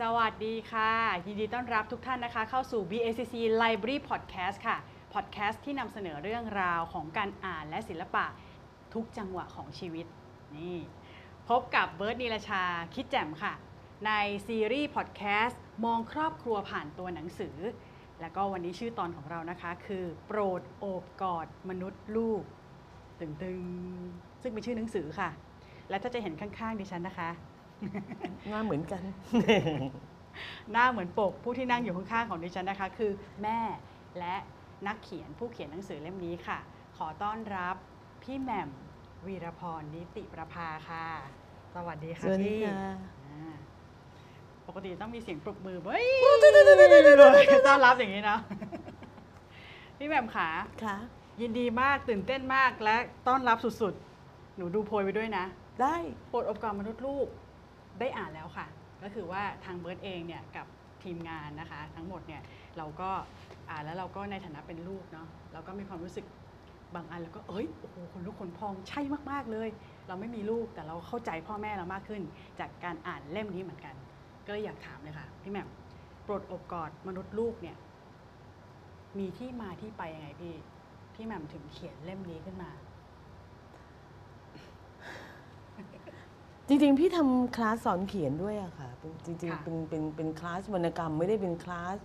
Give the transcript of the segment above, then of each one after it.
สวัสดีค่ะ ยินดีต้อนรับทุกท่านนะคะ เข้าสู่ BACC Library Podcast ค่ะ podcast ที่นำเสนอเรื่องราวของการอ่านและศิลปะทุกจังหวะของชีวิต นี่ พบกับเบิร์ดนีรชาคิดแจ่มค่ะ ในซีรีส์พอดแคสต์มองครอบครัวผ่านตัวหนังสือ แล้วก็วันนี้ชื่อตอนของเรานะคะ คือโปรดโอบกอดมนุษย์ลูก ตึงๆ ซึ่งเป็นชื่อหนังสือค่ะ และถ้าจะเห็นข้างๆดิฉันนะคะ หน้าเหมือนกัน หน้าเหมือนปกผู้ที่นั่งอยู่ข้างๆของดิฉันนะคะ คือแม่และนักเขียนผู้เขียนหนังสือเล่มนี้ค่ะ ขอต้อนรับพี่แหม่มวีรพรนิติประภาค่ะ สวัสดีค่ะสวัสดีพี่ค่ะ อ่าปกติต้องมีเสียงปรบมือเฮ้ยต้อนรับอย่างนี้เนาะพี่แหม่มขา ค่ะ ยินดีมากตื่นเต้นมากและต้อนรับสุดๆ หนูดูโพยไปด้วยนะได้ โปรดอบกอดมนุษย์ลูก ได้อ่านแล้วค่ะ ก็คือว่าทางเบิร์ดเองเนี่ยกับทีมงานนะคะทั้งหมดเนี่ยเราก็อ่านแล้วเราก็ในฐานะเป็นลูกเนาะเราก็มีความรู้สึกบางอันแล้วก็เอ้ยโอ้โหคนลุกขนพองใช่มากๆเลย เราไม่มีลูกแต่เราเข้าใจพ่อแม่เรามากขึ้น จากการอ่านเล่มนี้เหมือนกัน ก็เลยอยากถามเลยค่ะพี่แหม่มปรดอบกอดมนุษย์ลูกเนี่ยมีที่มาที่ไปยังไงพี่พี่แหม่มถึงเขียนเล่มนี้ขึ้นมา จริงๆ พี่ทำคลาสสอนเขียนด้วยอะค่ะเป็นจริงค่ะๆเป็นเป็นเป็นคลาสวรรณกรรมไม่ได้เป็นคลาส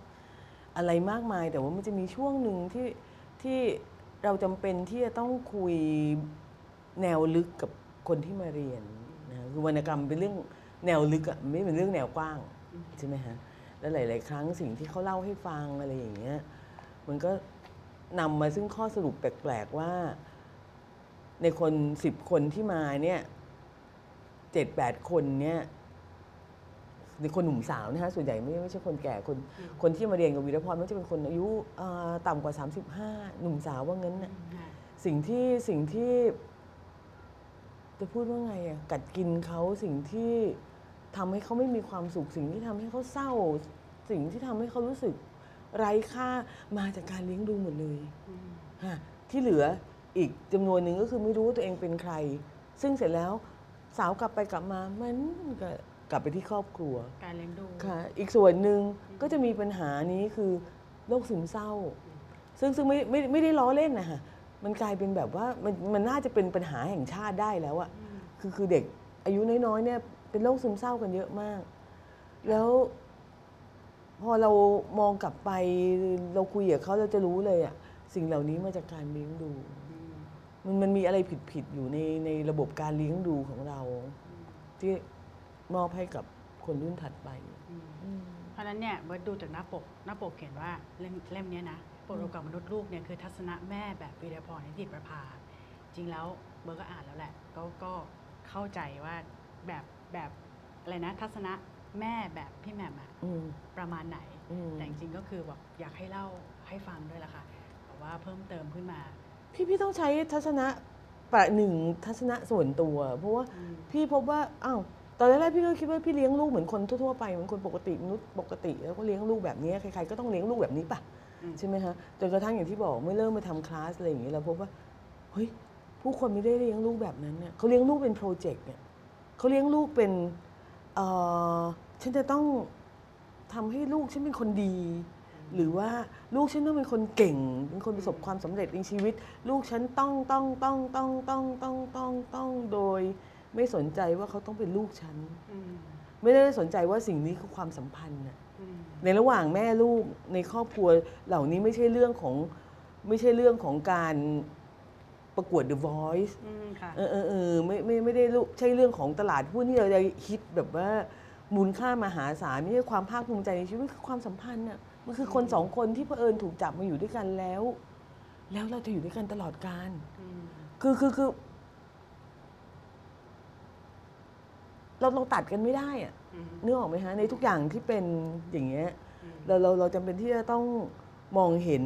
อะไรมากมาย แต่ว่ามันจะมีช่วงหนึ่งที่ที่เราจำเป็นที่จะต้องคุยแนวลึกกับคนที่มาเรียนนะคือวรรณกรรมเป็นเรื่องแนวลึกอะไม่เป็นเรื่องแนวกว้างใช่ไหมฮะแล้วหลาย ๆ ครั้งสิ่งที่เขาเล่าให้ฟังอะไรอย่างเงี้ยมันก็นำมาซึ่งข้อสรุปแปลก ๆ ว่า ในคนสิบคนที่มาเนี่ย เจ็ดแปดคนเนี่ยในคนหนุ่มสาวนะฮะส่วนใหญ่ไม่ไม่ใช่คนแก่คนอืมคนที่มาเรียนกับวีรพรมันจะเป็นคนอายุเอ่อต่ำกว่า 35 หนุ่มสาวว่างั้นน่ะค่ะสิ่งที่สิ่งที่ จะพูดว่าไงอะกัดกินเขาสิ่งที่ทำให้เขาไม่มีความสุข สิ่งที่ทำให้เขาเศร้า สิ่งที่ทำให้เขารู้สึกไร้ค่ามาจากการเลี้ยงดูหมดเลยอืมฮะที่เหลืออีกจำนวนหนึ่งก็คือไม่รู้ว่าตัวเองเป็นใคร ซึ่งเสร็จแล้ว สาวกลับไปกลับมามันก็กลับไปที่ครอบครัวการเลี้ยงดูค่ะ อีกส่วนหนึ่งก็จะมีปัญหานี้คือโรคซึมเศร้า ซึ่งซึ่งไม่ไม่ไม่ได้ล้อเล่นนะคะมันกลายเป็นแบบว่ามันมันน่าจะเป็นปัญหาแห่งชาติได้แล้วอะอืมคือคือเด็กอายุน้อยๆเนี่ยเป็นโรคซึมเศร้ากันเยอะมาก แล้ว พอเรามองกลับไปเราคุยกับเขาเราจะรู้เลยอะสิ่งเหล่านี้มาจากการเลี้ยงดูอื มมันมันมีอะไรผิดๆอยู่ในในระบบการเลี้ยงดูของเรา ที่มอบให้กับคนรุ่นถัดไปอืมอืมเพราะฉะนั้นเนี่ยเบิร์ดดูจากหน้าปก หน้าปกเขียนว่าเล่มเล่มเนี้ยนะโปรดโอกาสมนุษย์ลูกเนี่ยคือทัศนะแม่แบบวีรพรนิติประภา จริงแล้วเบิร์ดก็อ่านแล้วแหละ ก็ก็เข้าใจว่าแบบแบบอะไรนะทัศนะแม่แบบพี่แหม่มอะอืมประมาณไหนอืมแต่จริงๆก็คือแบบอยากให้เล่าให้ฟังด้วยละค่ะแต่ว่าเพิ่มเติมขึ้นมา พี่พี่ต้องใช้ทัศนะประหนึ่งทัศนะส่วนตัว เพราะว่าอืมพี่พบว่าอ้าวตอนแรกๆพี่ก็คิดว่าพี่เลี้ยงลูกเหมือนคนทั่วๆไปเหมือนคนปกติมนุษย์ปกติ แล้วก็เลี้ยงลูกแบบนี้ใครๆก็ต้องเลี้ยงลูกแบบนี้ป่ะอืมใช่ไหมฮะจนกระทั่งอย่างที่บอกเมื่อเริ่มมาทำคลาสอะไรอย่างนี้เราพบว่าเฮ้ยผู้คนไม่ได้เลี้ยงลูกแบบนั้นเนี่ยเขาเลี้ยงลูกเป็นโปรเจกต์เนี่ยเขาเลี้ยงลูกเป็นเอ่อฉันจะต้องทำให้ลูกฉันเป็นคนดี หรือว่าลูกฉันต้องเป็นคนเก่ง เป็นคนประสบความสำเร็จในชีวิต ลูกฉันต้องต้องต้องต้องต้องต้องต้องต้องโดย ไม่สนใจว่าเขาต้องเป็นลูกฉันอไม่ได้สนใจว่าสิ่งนี้คือความสัมพันธ์ในระหว่างแม่ลูกในครอบครัวเหล่านี้ไม่ใช่เรื่องของไม่ใช่เรื่องของการประกวด The Voice อืมค่ะเออเออเออไม่ไม่ไม่ได้ใช่เรื่องของตลาดหุ้นที่เราจะฮิตแบบว่ามูลค่ามหาศาลไม่ใช่ความภาคภูมิใจในชีวิตคือความสัมพันธ์น่ะ มันคือคนสองคนที่เผอิญถูกจับมาอยู่ด้วยกันแล้ว แล้วเราจะอยู่ด้วยกันตลอดกาลอืมคือคือคือเราเราตัดกันไม่ได้อะอืมนึกออกไหมฮะ ในทุกอย่างที่เป็นอย่างเงี้ยอืมเราเราเราจำเป็นที่จะต้องมองเห็น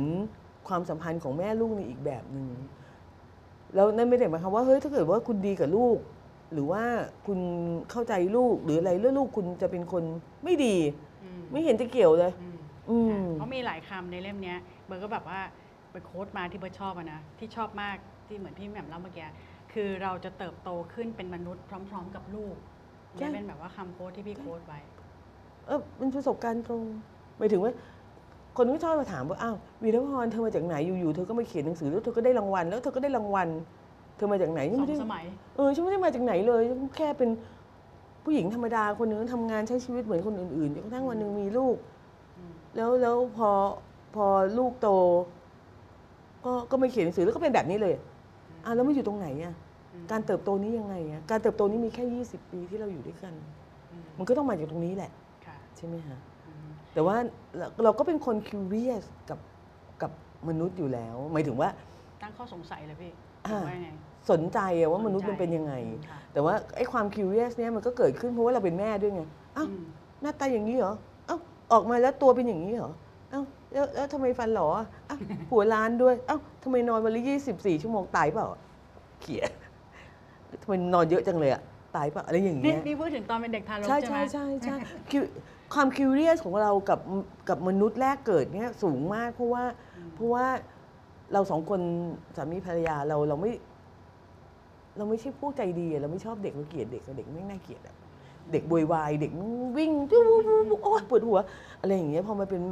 ความสัมพันธ์ของแม่ลูกในอีกแบบหนึ่งแล้วนั่นไม่ได้หมายความว่าเฮ้ยถ้าเกิดว่าคุณดีกับลูก หรือว่าคุณเข้าใจลูกหรืออะไรแล้วลูกคุณจะเป็นคนไม่ดีอืมไม่เห็นจะเกี่ยวเลย อืมอืม เพราะมีหลายคำในเล่มเนี้ยเบิร์ดก็แบบว่าไปโค้ดมาที่เบิร์ดชอบอะนะที่ชอบมากที่เหมือนที่แหม่มเล่าเมื่อกี้คือเราจะเติบโตขึ้นเป็นมนุษย์พร้อม ๆ กับลูกใช่ นี่เป็นแบบว่าคำโค้ดที่พี่โค้ดไว้ เออเป็นประสบการณ์ตรงหมายถึงว่า คนก็ชอบมาถามว่าอ้าววีรพรเธอมาจากไหนอยู่ๆเธอก็มาเขียนหนังสือแล้วเธอก็ได้รางวัลแล้วเธอก็ได้รางวัล เธอมาจากไหนสฉันอไม่งได้สมัย เออฉันไม่ได้มาจากไหนเลยฉันแค่เป็นผู้หญิงธรรมดาคนหนึงทำงานใช้ชีวิตเหมือนคนอื่นๆจนกระทั่งวันหนึ่งมีลูกอืม แล้วแล้วพอพอลูกโต ก็ก็ไม่เขียนหนังสือแล้วก็เป็นแบบนี้เลยอะแล้วมันอยู่ตรงไหนอะอืมการเติบโตนี้ยังไงอะการเติบโตนี้มีแค่ 20 ปีที่เราอยู่ด้วยกันอืมมันก็ต้องมาจากตรงนี้แหละค่ะใช่ไหมฮะอืมแต่ว่าเราเราก็เป็นคน curious กับกับมนุษย์อยู่แล้ว หมายถึงว่าตั้งข้อสงสัยเลยพี่อ่าว่ายังไงสนใจอะว่าสนใจมนุษย์มันเป็นยังไงค่ะแต่ว่าไอ้ความ curious เนี่ยมันก็เกิดขึ้นเพราะว่าเราเป็นแม่ด้วยไงอ้าวอืมหน้าตาอย่างนี้เหรอเอ้าออกมาแล้วตัวเป็นอย่างนี้เหรอเอ้าแล้วแล้วทำไมฟันหลออะเอ้าหัวล้านด้วยเอ้าทำไมนอนวันละยี่สิบสี่ชั่วโมงตายเปล่าเขียทำไมนอนเยอะจังเลยอะตายเปล่าอะไรอย่างนี่เงี้ย นี่พูดถึงตอนเป็นเด็กทารกใช่ใช่ไหใช่มใช่ใช่คือความคิวเรียสของเรากับกับมนุษย์แรกเกิดเนี่ยสูงมากเพราะว่าเพราะว่าเราสองคนสามีภรรยาเราเราไม่ เราไม่ใช่ผู้ใจดีอะเราไม่ชอบเด็กเราเกลียดเด็กอะเด็กไม่น่าเกลียดอะ เด็กโวยวายเด็กวิ่งจู๊โอ้ยปวดหัว อะไรอย่างเงี้ยพอมาเป็น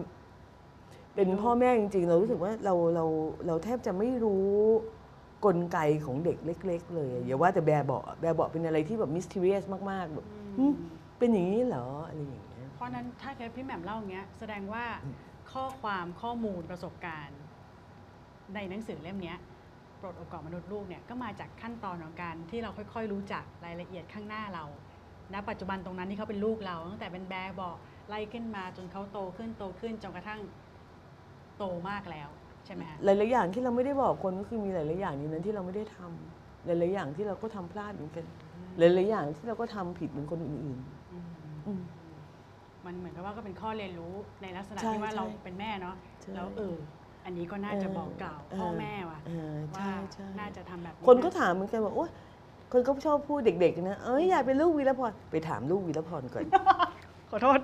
เป็นพ่อแม่จริงๆ เรารู้สึกว่าเราเราเราแทบจะไม่รู้กลไกของเด็กเล็ก ๆ เลยอย่าว่าแต่แบบเบาะแบบเบาะเป็นอะไรที่แบบมิส t เรียสมากๆแบบอืมเป็นอย่างนี้เหรออะไรอย่างเงี้ยเพราะฉะนั้นถ้าเกิดพี่แหม่มเล่าอย่างเงี้ยแสดงว่าข้อความข้อมูลประสบการณ์ ในหนังสือเล่มเนี้ยโปรดอบกอดมนุษย์ลูกเนี่ยก็มาจากขั้นตอนของการที่เราค่อย ๆ รู้จักรายละเอียดข้างหน้าเรา ณปัจจุบันตรงนั้นที่เขาเป็นลูกเราตั้งแต่เป็นแบบเบาะไล่ขึ้นมาจนเขาโตขึ้นโตขึ้นจนกระทั่งโตมากแล้วใช่ไหมคะหลายๆอย่างที่เราไม่ได้บอกคนก็คือมีหลายๆอย่างในนั้นที่เราไม่ได้ทำหลายๆอย่างที่เราก็ทำพลาดเหมือนกันหลายๆอย่างที่เราก็ทำผิดเหมือนคนอื่นอืมๆอืมมันเหมือนกับว่าก็เป็นข้อเรียนรู้ในลักษณะใช่ที่ว่าใช่เราเป็นแม่เนาะใช่แล้วเอออันนี้ก็น่าจะบอกกล่าวเออพ่อแม่ว่ะเออว่าใช่ใช่น่าจะทำแบบนี้คนก็ะถามเหมือนกันว่าโอ๊ย คนก็ชอบพูดเด็กๆนะเอ้ยอยากเป็นลูกวีรพรไปถามลูกวีรพรก่อนขอโทษ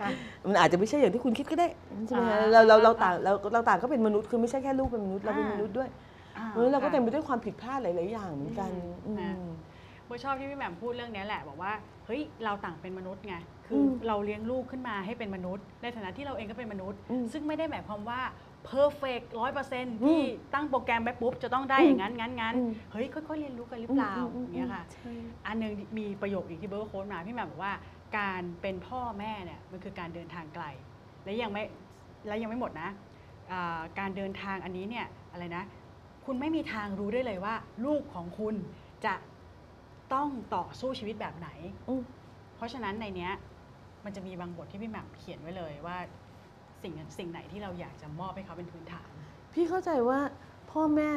ค่ะ มันอาจจะไม่ใช่อย่างที่คุณคิดก็ได้ใช่ไหมฮะอ่าเราเราเราต่างเราเราต่างก็เป็นมนุษย์คือไม่ใช่แค่ลูกเป็นมนุษย์เราเป็นอ่าม มนุษย์ด้วยอ่เพราะฉะนั้นเราก็ค่ะเต็มไปด้วยความผิดพลาดหลายๆอย่างเหมือนกันอืมอืนะมโบชอบที่พี่แหม่มพูดเรื่องนี้แหละบอกว่าเฮ้ยเราต่างเป็นมนุษย์ไงคืออมเราเลี้ยงลูกขึ้นมาให้เป็นมนุษย์ ในฐานะที่เราเองก็เป็นมนุษย์ อืมซึ่งไม่ได้หมายความว่า perfect ร้อยเปอร์เซ็นต์อืมที่ตั้งโปรแกรมไปปุ๊บ จะต้องได้อืมอย่างนั้นงั้นงั้นอืมเฮ้ย ค่อยๆ เรียนรู้กันหรือเปล่าอืมอย่างเงี้ยค่ะใช่อันหนึ่งมีประโยคอีกที่เบิร์ด quote มาพี่แหม่มบอกว่าการเป็นพ่อแม่เนี่ยมันคือการเดินทางไกล และยังไม่และยังไม่หมดนะอ่าการเดินทางอันนี้เนี่ยอะไรนะ คุณไม่มีทางรู้ได้เลยว่า ลูกของคุณจะต้องต่อสู้ชีวิตแบบไหนอืมเพราะฉะนั้นในเนี้ยมันจะมีบางบทที่พี่แหม่มเขียนไว้เลยว่า สิ่งสิ่งไหนที่เราอยากจะมอบให้เขาเป็นพื้นฐาน พี่เข้าใจว่าพ่อแม่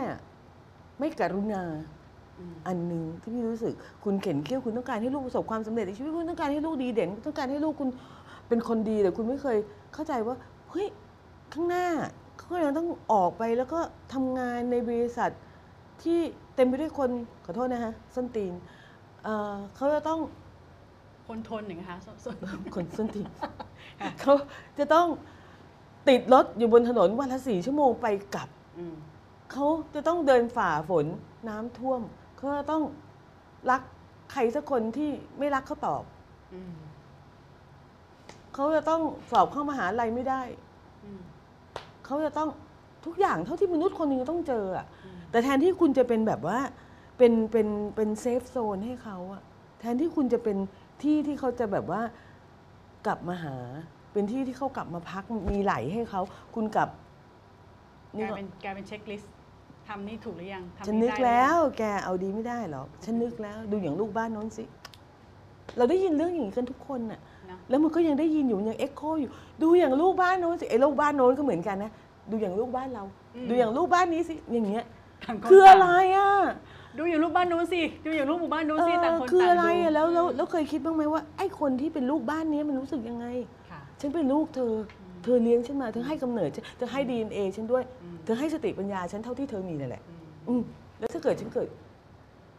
ไม่กรุณาอืมอันหนึ่งที่พี่รู้สึก คุณเข็นเคี้ยวคุณต้องการให้ลูกประสบความสำเร็จในชีวิตคุณต้องการให้ลูกดีเด่นคุณต้องการให้ลูกคุณเป็นคนดีแต่คุณไม่เคยเข้าใจว่าเฮ้ยข้างหน้าเขายังต้องออกไปแล้วก็ทำงานในบริษัทที่เต็มไปด้วยคนขอโทษนะฮะส้นตีนเอ่อเขาจะต้องคนทนหนึ่งนะคะส่วนส่วนคนส้นตีนเขาจะต้อง ติดรถอยู่บนถนนวันละสี่ชั่วโมงไปกลับ อืม เขาจะต้องเดินฝ่าฝนน้ำท่วมเขาจะต้องรักใครสักคนที่ไม่รักเขาตอบ อืม เขาจะต้องสอบเข้ามหาลัยไม่ได้ อืม เขาจะต้องทุกอย่างเท่าที่มนุษย์คนหนึ่งต้องเจออะอืม แต่แทนที่คุณจะเป็นแบบว่าเป็นเป็นเป็น safe zone ให้เขาอะแทนที่คุณจะเป็นที่ที่เขาจะแบบว่ากลับมาหา เป็นที่ที่เขากลับมาพักมีไหล่ให้เขาคุณกลับกนี่ลายก็เป็นกลายเป็น checklist ทำนี่ถูกหรือยังทำฉันนึกได้หรือยังแล้วแกเอาดีไม่ได้หรอกฉันนึกแล้วดูอย่างลูกบ้านโน้นสิ เราได้ยินเรื่องอย่างนี้กันทุกคนน่ะ นะ แล้วมันก็ยังได้ยินอยู่ยังเอ็กโคอยู่ ดูอย่างลูกบ้านโน้นสิไอ้ลูกบ้านโน้นก็เหมือนกันนะดูอย่างลูกบ้านเราดูอย่างลูกบ้านนี้สิอย่างเงี้ย ต่างนคืออะไรต่างอะดูอย่างลูกบ้านนู้นสิ ดูอย่างลูกหมู่บ้านนู้นเอสิอต่างคนคือต่างอะไรดูอะแล้วแล้วแล้วเคยคิดบ้างไหมว่าไอ้คนที่เป็นลูกบ้านนี้มันรู้สึกยังไงค่ะ ฉันเป็นลูกเธอ เธอเลี้ยงฉันมา เธอให้กำเนิดฉันเธอให้ดีเอ็นเอฉันด้วยอืมเธอให้สติปัญญาฉันเท่าที่เธอมีนั่นแหละ อืมอืมแล้วถ้าเกิดฉันเกิด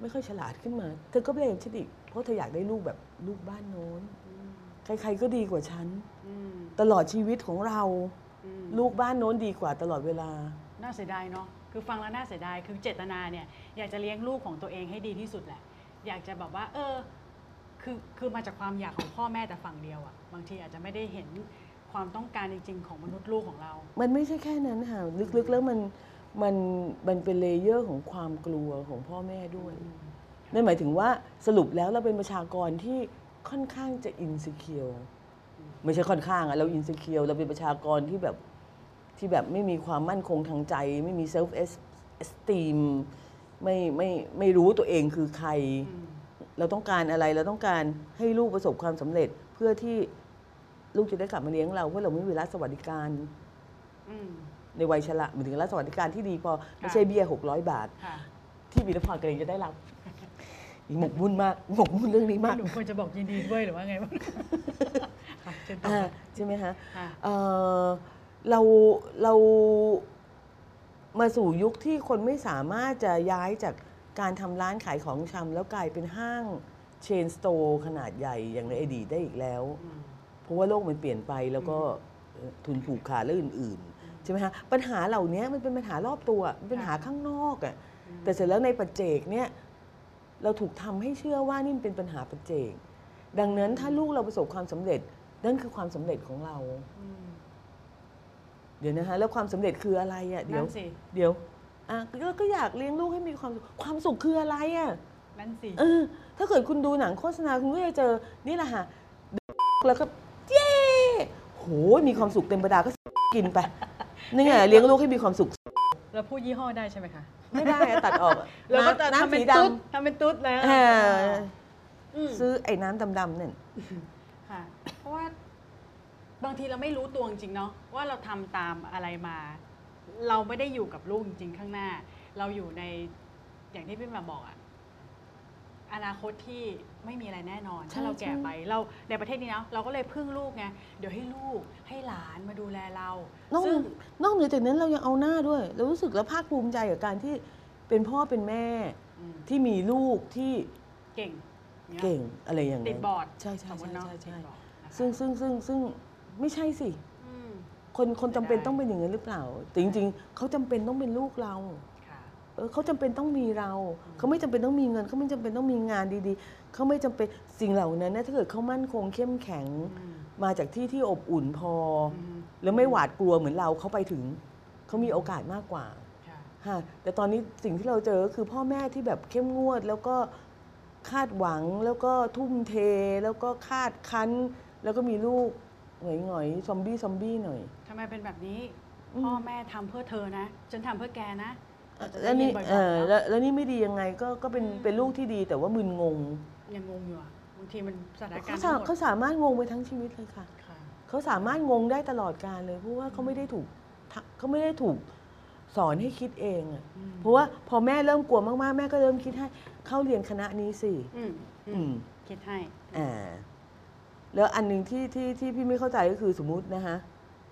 ไม่ค่อยฉลาดขึ้นมา เธอก็เบลมฉันอีก เพราะเธออยากได้ลูกแบบลูกบ้านโน้นอืมใครๆก็ดีกว่าฉันอืมตลอดชีวิตของเราอืมลูกบ้านโน้นดีกว่าตลอดเวลา น่าเสียดายเนาะ คือฟังแล้วน่าเสียดาย คือเจตนาเนี่ยอยากจะเลี้ยงลูกของตัวเองให้ดีที่สุดแหละ อยากจะแบบว่า เออ คือคือมาจากความอยากของพ่อแม่แต่ฝั่งเดียวอะบางทีอาจจะไม่ได้เห็นความต้องการจริงๆของมนุษย์ลูกของเรา มันไม่ใช่แค่นั้นค่ะลึกๆแล้วมันมันมันเป็น layer ของความกลัวของพ่อแม่ด้วยนั่นหมายถึงว่าสรุปแล้วเราเป็นประชากรที่ค่อนข้างจะ insecure ไม่ใช่ค่อนข้างอะเรา insecure เราเป็นประชากรที่แบบที่แบบไม่มีความมั่นคงทางใจ ไม่มี self-esteem ไม่ไม่ไม่รู้ตัวเองคือใครอืม เราต้องการอะไรเราต้องการให้ลูกประสบความสำเร็จ เพื่อที่ลูกจะได้กลับมาเลี้ยงเราเพราะเราไม่มีรัฐสวัสดิการอืมในวัยชราหมายถึงรัฐสวัสดิการที่ดีพอไม่ใช่เบี้ย600บาทค่ะที่วีรพรกำลังจะได้รับหมกมุ่นมากหมกมุ่นเรื่องนี้มากหนูควรจะบอกยินดีด้วยหรือว่าไงบ้างค่ะเชิญต่ออ่าค่ะใช่ไหมคะค่ะเอ่อเราเรามาสู่ยุคที่คนไม่สามารถจะย้ายจาก การทำร้านขายของชำแล้วกลายเป็นห้างเชนสโตร์ขนาดใหญ่อย่างในอดีตได้อีกแล้วอืมเพราะว่าโลกมันเปลี่ยนไปแล้วก็เอ่อทุนผูกขาดและอื่น ๆ ใช่ไหมคะปัญหาเหล่านี้มันเป็นปัญหารอบตัวมันเป็นปัญหาข้างนอกอะ่ะแต่เสร็จแล้วในปัจเจกเนี่ยเราถูกทำให้เชื่อว่านี่มันเป็นปัญหาปัจเจก ดังนั้นถ้าลูกเราประสบความสำเร็จนั่นคือความสำเร็จของเราอืมเดี๋ยวนะคะแล้วความสำเร็จคืออะไรอะ่ะเดี๋ยวนั่นสิเดี๋ยว อะก็ก็อยากเลี้ยงลูกให้มีความสุขความสุขคืออะไรอะ่ะนั่นสิ เออถ้าเกิดคุณดูหนังโฆษณาคุณก็จะเจอนี่แหละค่ะแล้วก็เย้โหมีความสุขเต็มประดาก็กินไปนี่ไงเลี้ยงลูกให้มีความสุขเราพูดยี่ห้อได้ใช่ไหมคะ ไม่ได้อะตัดออกอะเราก็จะน้ำทำเป็นสีดตุ๊ดทำเป็นตุ๊ดแล้วำเออมซื้อไอ้น้ำดำๆเนี่ยค่ะ เพราะว่า บางทีเราไม่รู้ตัวจริงๆเนาะว่าเราทำตามอะไรมา เราไม่ได้อยู่กับลูกจริง ๆ ข้างหน้า เราอยู่ในอย่างที่พี่แหม่มบอกอะอนาคตที่ไม่มีอะไรแน่นอน ใช่ถ้าเราแก่ใช่ไปเราในประเทศนี้เนาะเราก็เลยพึ่งลูกไงเดี๋ยวให้ลูกให้หลานมาดูแลเรานอกซึ่ง นอกเหนือจากนั้นเรายังเอาหน้าด้วย เรารู้สึกแล้วภาคภูมิใจกับการที่เป็นพ่อเป็นแม่อืม ที่มีลูกที่เก่งนี่ยเก่งอะไรอย่างตินั้ดน บอร์ดใช่ใช่สมมติเนาะใช่ใช่ ติดบอร์ดนะคะซึ่งซึ่งซึ่งซึ่งไม่ใช่สิอืม คนคนจำเป็นได้ต้องเป็นอย่างนั้นหรือเปล่าแต่จริง ๆเขาจำเป็นต้องเป็นลูกเรา ค่ะ เออเขาจำเป็นต้องมีเรา เขาไม่จำเป็นต้องมีเงิน เขาไม่จำเป็นต้องมีงานดีๆ เขาไม่จำเป็นสิ่งเหล่านั้นนะถ้าเกิดเขามั่นคงเข้มแข็ง อืมมาจากที่ที่อบอุ่นพอออืมแล้วไม่หวาดกลัวเหมือนเราเขาไปถึง เขามีโอกาสมากกว่าค่ะฮะแต่ตอนนี้สิ่งที่เราเจอก็คือพ่อแม่ที่แบบเข้มงวด แล้วก็คาดหวังแล้วก็ทุ่มเท แล้วก็คาดคั้น แล้วก็มีลูก หงอยๆซอมบี้ซอมบี้หน่อย ทำไมเป็นแบบนี้อืมพ่อแม่ทำเพื่อเธอนะ ฉันทำเพื่อแกนะเราจะได้แล้วนี่ยิบ่อยๆเออเนอะแล้วแล้วนี่ไม่ดียังไงก็ก็เป็นอืม เป็นลูกที่ดีแต่ว่ามึนงงยังงงอยู่อะบางทีมันสถานกาเขารณ์สาทั้งหมดเขาสามารถงงไปทั้งชีวิตเลยค่ะ ค่ะ เขาสามารถงงได้ตลอดกาลเลยเพราะว่าเขาไม่ได้ถูกทะเขาไม่ได้ถูกสอนให้คิดเองอะอืม เพราะว่าพอแม่เริ่มกลัวมากๆ แม่ก็เริ่มคิดให้เข้าเรียนคณะนี้สิอืมอือืมมคิดให้ อ่า แล้วอันหนึ่งที่ที่ที่พี่ไม่เข้าใจก็คือสมมุตินะคะ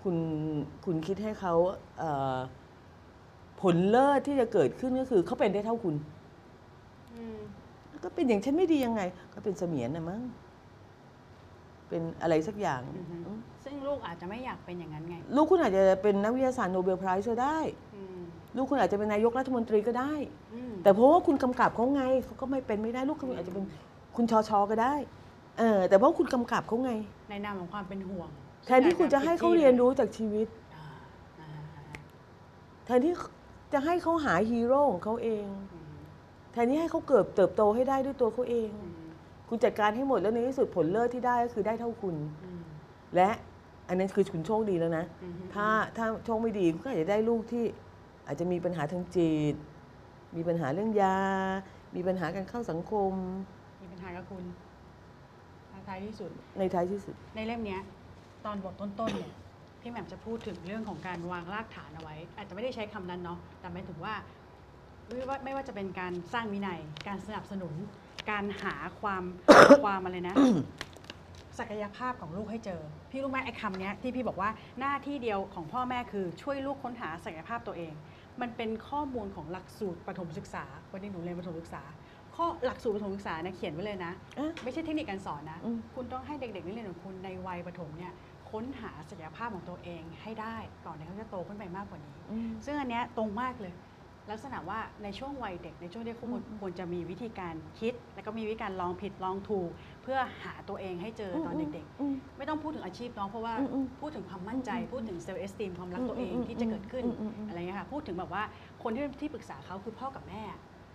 คุณคุณคิดให้เขาเอ่อผลเลิศที่จะเกิดขึ้นก็คือเขาเป็นได้เท่าคุณ อืมก็เป็นอย่างฉันไม่ดียังไง ก็เป็นเสมียนนะมั้งเป็นอะไรสักอย่างอือฮึอืมซึ่งลูกอาจจะไม่อยากเป็นอย่างนั้นไง ลูกคุณอาจจะเป็นนักวิทยาศาสตร์โนเบลไพรส์ก็ได้ อืมลูกคุณอาจจะเป็นนายกรัฐมนตรีก็ได้ อืมแต่เพราะว่าคุณกำกับเขาไงเขาก็ไม่เป็นไม่ได้ลูกคุณอาจจะเป็นคุณชอชอก็ได้ เออแต่เพราะคุณกำกับเขาไง ในนามของความเป็นห่วงแทนที่คุณจะให้เขาเรียนรู้จากชีวิตอ่าอ่าอ่าแทนที่จะให้เขาหาฮีโร่ของเขาเองอืมแทนที่ให้เขาเกิดเติบโตให้ได้ด้วยตัวเขาเองอืมคุณจัดการให้หมดแล้วในที่สุดผลเลิศที่ได้ก็คือได้เท่าคุณอืมและอันนั้นคือคุณโชคดีแล้วนะอืมถ้าถ้าโชคไม่ดีคุณก็อาจจะได้ลูกที่อาจจะมีปัญหาทางจิต มีปัญหาเรื่องยา มีปัญหาการเข้าสังคม มีปัญหากับคุณ ท้ายที่สุด ในท้ายที่สุด ในเล่มเนี้ยตอนบทต้นๆเนี่ยพี่แหม่มจะพูดถึงเรื่องของการวางรากฐานเอาไว้ อาจจะไม่ได้ใช้คำนั้นเนาะแต่หมายถึงว่าไม่ว่าไม่ว่าจะเป็นการสร้างวินัย การสนับสนุน การหาความ ความอะไรนะ ศักยภาพของลูกให้เจอ พี่รู้ไหมไอ้คำเนี้ยที่พี่บอกว่าหน้าที่เดียวของพ่อแม่คือช่วยลูกค้นหาศักยภาพตัวเอง มันเป็นข้อมูลของหลักสูตรประถมศึกษาวันนี้หนูเรียนประถมศึกษา ข้อหลักสูตรประถมศึกษาเนี่ยเขียนไว้เลยนะ อะ ไม่ใช่เทคนิคการสอนนะ อืม คุณต้องให้เด็กๆนักเรียนของคุณในวัยประถมเนี่ยค้นหาศักยภาพของตัวเองให้ได้ก่อนที่เขาจะโตขึ้นไปมากกว่านี้ อืม ซึ่งอันเนี้ยตรงมากเลย ลักษณะว่าในช่วงวัยเด็กในช่วงที่ควรอืมควรจะมีวิธีการคิด แล้วก็มีวิธีการลองผิดลองถูก เพื่อหาตัวเองให้เจอตอนเด็กอืม ๆ ไม่ต้องพูดถึงอาชีพเน้องเพราะว่าอืมอืมพูดถึงความมั่นใจ อืมพูดถึงเซลล์เอสติมความรักตัวเองอืมที่จะเกิดขึ้นอืมอืมอืม อะไรเงี้ยค่ะพูดถึงแบบว่าคนที่ที่ปรึกษาเขาคือพ่อกับแม่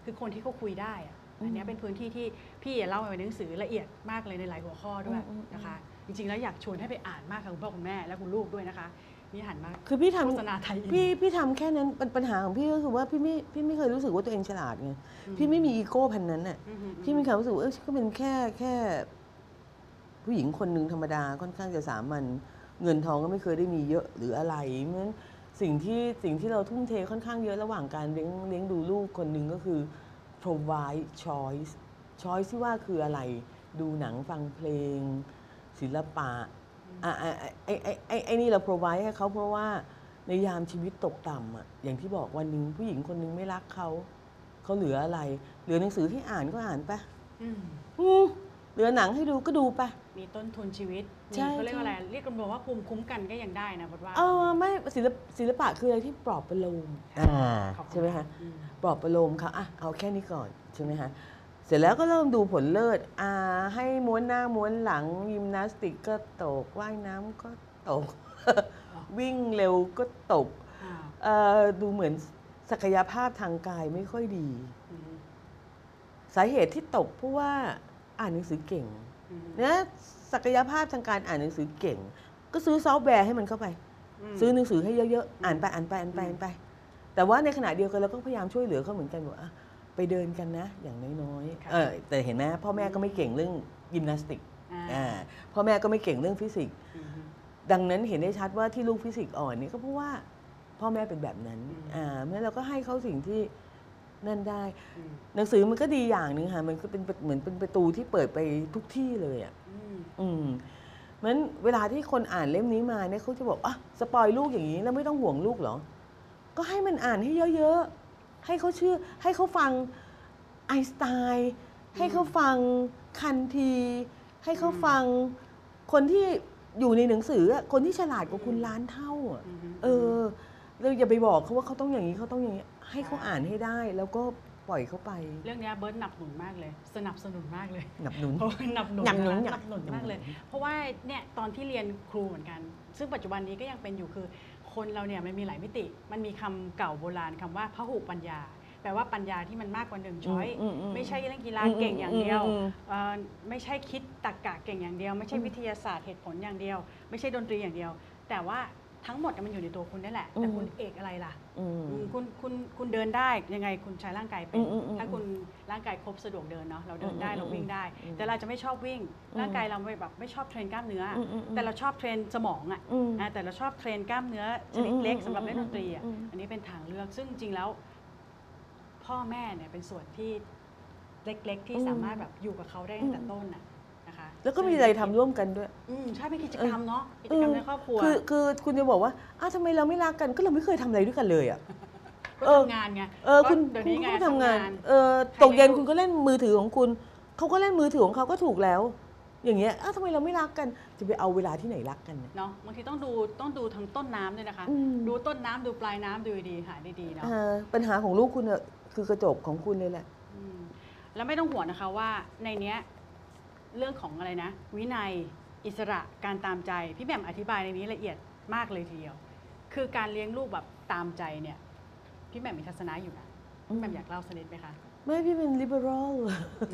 คือคนที่เขาคุยได้อะ อืมอันเนี้ยเป็นพื้นที่ที่พี่เล่าในหนังสือละเอียดมากเลยในหลายหัวข้อด้วยอืมอืมอืมนะคะ จริงๆแล้วอยากชวนให้ไปอ่านมากค่ะคุณพ่อคุณแม่และคุณลูกด้วยนะคะนี่หันมาคือพี่ทำโฆษณาไทยอินพี่พี่ทำแค่นั้นปัญปัญหาของพี่ก็คือว่าพี่ไม่พี่ไม่เคยรู้สึกว่าตัวเองฉลาดไงอืมพี่ไม่มีอีโก้พันนั้นน่ะอืมอืพี่มีความรู้สึกว่าเออฉันก็เป็นแค่แค่ ผู้หญิงคนหนึ่งธรรมดาค่อนข้างจะสามัญเงินทองก็ไม่เคยได้มีเยอะหรืออะไรเพราะฉะนั้นสิ่งที่สิ่งที่เราทุ่มเทค่อนข้างเยอะระหว่างการเลี้ยงเลี้ยงดูลูกคนหนึ่งก็คือ provide choice choice ที่ว่าคืออะไร ดูหนังฟังเพลง ศิลปะอะอะไอ้ไอ้ไอ้ไอ้นี่เรา provide ให้เขาเพราะว่าในยามชีวิตตกต่ำอะอย่างที่บอกวันหนึ่งผู้หญิงคนหนึ่งไม่รักเขา เขาเหลืออะไร เหลือหนังสือให้อ่านก็อ่านไปอืมอืมเหลือหนังให้ดูก็ดูไปมีต้นทุนชีวิต ใช่มีเขาเรียกว่าใช่อะไรเรียกรวมๆว่าภูมิคุ้มกันก็ยังได้นะบทว่าเออไม่ศิลปศิลปะคืออะไรที่ปลอบประโลม อ่า ขอบณใช่ไหมคะ อืมปลอบประโลมเขาอะเอาแค่นี้ก่อนใช่ไหมคะเสร็จแล้วก็เริ่มดูผลเลิศอ่าให้ม้วนหน้าม้วนหลังยิมนาสติกก็ตกว่ายน้ำก็ตก วิ่งเร็วก็ตกอ่าเอ่อดูเหมือนศักยภาพทางกายไม่ค่อยดี อืมสาเหตุที่ตกเพราะว่าอ่านหนังสือเก่งอืม นะศักยภาพทางการอ่านหนังสือเก่ง ก็ซื้อซอฟต์แวร์ให้มันเข้าไปมซื้อหนังสือให้เยอะๆ อ่านไปอ่านไปอ่านไปอ่านไป แต่ว่าในขณะเดียวกันเราก็พยายามช่วยเหลือเขาเหมือนกันว่าอะไปเดินกันนะ อย่างน้อยค่ะๆเออแต่เห็นไหมพ่อแม่ก็ไม่เก่งเรื่องยิมนาสติกอ่าอ่าพ่อแม่ก็ไม่เก่งเรื่องฟิสิกส์อืมดังนั้นเห็นได้ชัดว่าที่ลูกฟิสิกส์อ่อนนี่ก็เพราะว่าพ่อแม่เป็นแบบนั้นอืมอ่าเพราะฉะนั้นเราก็ให้เขาสิ่งที่ นั่นได้อืมหนังสือมันก็ดีอย่างหนึ่งค่ะมันก็เป็นเหมือนเป็นประตูที่เปิดไปทุกที่เลยอะอืมอืมมันเวลาที่คนอ่านเล่มนี้มาเนี่ยเขาจะบอกอะสปอยลูกอย่างนี้แล้วไม่ต้องห่วงลูกเหรอ ก็ให้มันอ่านให้เยอะๆ ให้เขาเชื่อ ให้เขาฟังไอน์สไตน์ให้เขาฟังคันที ให้เขาฟังคนที่อยู่ในหนังสืออะคนที่ฉลาดกว่าคุณล้านเท่าอะอืมเออเราอย่าไปบอกเขาว่าเขาต้องอย่างนี้เขาต้องอย่างนี้ ให้เขาอ่านให้ได้แล้วก็ปล่อยเขาไป เรื่องเนี้ยเบิร์ตหนับหนุนมากเลย สนับสนุนมากเลยหนับหนุนเพราะว่าหนับหนุนหนับหนุนะคะหนับหนุนมากเลย เพราะว่าเนี่ยตอนที่เรียนครูเหมือนกัน ซึ่งปัจจุบันนี้ก็ยังเป็นอยู่คือ คนเราเนี่ยมันมีหลายมิติ มันมีคำเก่าโบราณคำว่าพหุปัญญา แปลว่าปัญญาที่มันมากกว่าหนึ่งช้อยอืมอืมอืมไม่ใช่เรื่องกีฬาเก่งอย่างเดียวอืมอืมเอ่อไม่ใช่คิดตรรกะเก่งอย่างเดียว ไม่ใช่วิทยาศาสตร์เหตุผลอย่างเดียว ไม่ใช่ดนตรีอย่างเดียว แต่ว่า ทั้งหมดมันอยู่ในตัวคุณนี่แหละ แต่อืมคุณเอกอะไรล่ะอืมอืมคุณคุณคุณเดินได้ยังไงคุณใช้ร่างกายเป็นอืมอืมอืมถ้าคุณร่างกายครบสะดวกเดินเนาะเราเดินได้อืมเราวิ่งได้อืมแต่เราจะไม่ชอบวิ่งอืมร่างกายเราไม่แบบไม่ชอบเทรนกล้ามเนื้ออมอืมอืมแต่เราชอบเทรนสมองอะอืมอ่าแต่เราชอบเทรนกล้ามเนื้อชนิดอืมเล็กอืมสำหรับเล่นดนตรีอะอืมอันนี้เป็นทางเลือกซึ่งจริงๆแล้ว พ่อแม่เนี่ยเป็นส่วนที่เล็กๆที่อืมสามารถแบบอยู่กับเขาได้ตั้งแต่ต้นน่ะนะคะ แล้วก็มีอะไรทำร่วมกันด้วย อืมใช่เป็นกิจกรรมเนาะกิจกรรมในครอบครัวคือคือคุณจะบอกว่าอ้าวทำไมเราไม่รักกันก็เราไม่เคยทำอะไรด้วยกันเลยอะก็เออทำงานไงเออคุณก็เดี๋ยวคุณนี้ไงก็ทำงานเออใครตกเย็นไม่รู้คุณก็เล่นมือถือของคุณเขาก็เล่นมือถือของเขาก็ถูกแล้ว อย่างเงี้ยอ้าวทำไมเราไม่รักกันจะไปเอาเวลาที่ไหนรักกันเนี่ยเนาะบางทีต้องดูต้องดูทั้งต้นน้ำด้วยนะคะอืมดูต้นน้ำดูปลายน้ำดูดีๆหาดีๆเนาะอ่าปัญหาของลูกคุณเนี่ยคือกระจกของคุณเลยแหละอืมแล้วไม่ต้องห่วงนะคะว่าในเนี้ย เรื่องของอะไรนะ วินัยอิสระการตามใจ พี่แหม่มอธิบายในนี้ละเอียดมากเลยทีเดียว คือการเลี้ยงลูกแบบตามใจเนี่ย พี่แหม่มมีทัศนะอยู่นะพี่แหม่มอยากเล่าสักนิดไหมคะไม่พี่เป็น liberal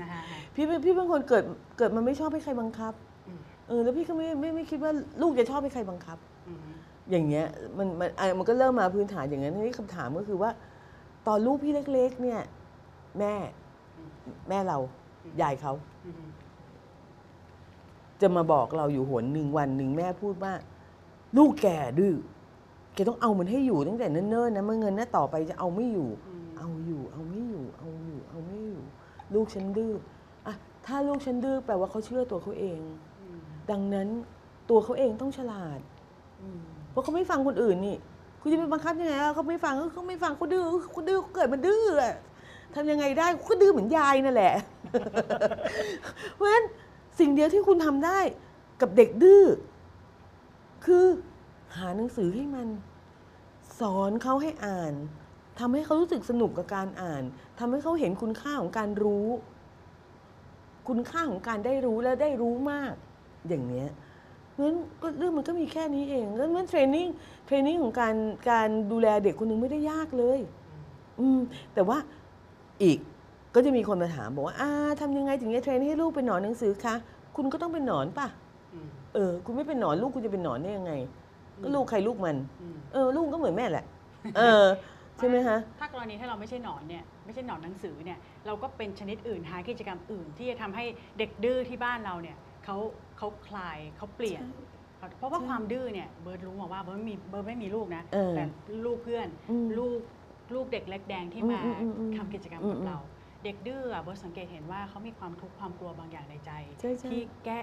นะคะพี่เป็นพี่เป็นคนเกิดเกิดมาไม่ชอบให้ใครบังคับอืมเออแล้วพี่ก็ไม่ไม่ไม่คิดว่าลูกจะชอบให้ใครบังคับอืมอย่างเงี้ยมันมันอะมันก็เริ่มมาพื้นฐานอย่างนั้นทีนี้คำถามก็คือว่า ตอนลูกพี่เล็ก ๆ เนี่ย แม่อืมแม่เรายายเขาอืม จะมาบอกเราอยู่หนหนึ่งวันหนึ่งแม่พูดว่า ลูกแกดื้อแกต้องเอามันให้อยู่ตั้งแต่เนิ่นๆนะเมื่อเงินน่ะต่อไปจะเอาไม่อยู่อืมเอาอยู่เอาไม่อยู่ เอาอยู่ เอาไม่อยู่ ลูกฉันดื้ออะถ้าลูกฉันดื้อแปลว่าเขาเชื่อตัวเขาเองอืมดังนั้นตัวเขาเองต้องฉลาดอืมเพราะเขาไม่ฟังคนอื่นนี่คุณจะไปบังคับยังไงอะเขาไม่ฟังเขาไม่ฟังเขาดื้อเขาดื้อเขาเกิดมันดื้ออะทำยังไงได้ก็ดื้อเหมือนยายนั่นแหละ เพราะฉะนั้น สิ่งเดียวที่คุณทำได้กับเด็กดื้อคือหาหนังสือให้มัน สอนเขาให้อ่านทำให้เขารู้สึกสนุกกับการอ่านทำให้เขาเห็นคุณค่าของการรู้ คุณค่าของการได้รู้และได้รู้มาก อย่างเนี้ยเพราะฉะนั้นก็เรื่องมันก็มีแค่นี้เองแล้วมันเทรนนิ่งเทรนนิ่งของการการดูแลเด็กคนหนึ่งไม่ได้ยากเลย อืมแต่ว่าอีก ก็จะมีคนมาถามบอกว่าอ่าทำยังไงถึงจะ train ให้ลูกเป็นหนอนหนังสือคะคุณก็ต้องเป็นหนอนป่ะอืมเออ คุณไม่เป็นหนอนลูกคุณจะเป็นหนอนได้ยังไง ก็อืมลูกใครลูกมันอืมเออ ลูกก็เหมือนแม่แหละ เออใช่ไหมคะถ้ากรณีถ้าเราไม่ใช่หนอนเนี่ยไม่ใช่หนอนหนังสือเนี่ยเราก็เป็นชนิดอื่นหากิจกรรมอื่น ที่จะทำให้เด็กดื้อที่บ้านเราเนี่ยเขาเขาคลายเขาเปลี่ยน เพราะว่าใช่ความดื้อเนี่ยเบิร์ดรู้มาว่าเบิร์ดไม่มีเบิร์ดไม่มีลูกนะเออแต่ลูกเพื่อนอืมลูกลูกเด็กเล็กแดงที่มาอืมอืมอืมทำกิจกรรมอืมกับอืมเรา เด็กดื้ออะเบิร์ดสังเกตเห็นว่าเขามีความทุกข์ความกลัวบางอย่างในใจใช่ใช่ ที่แก้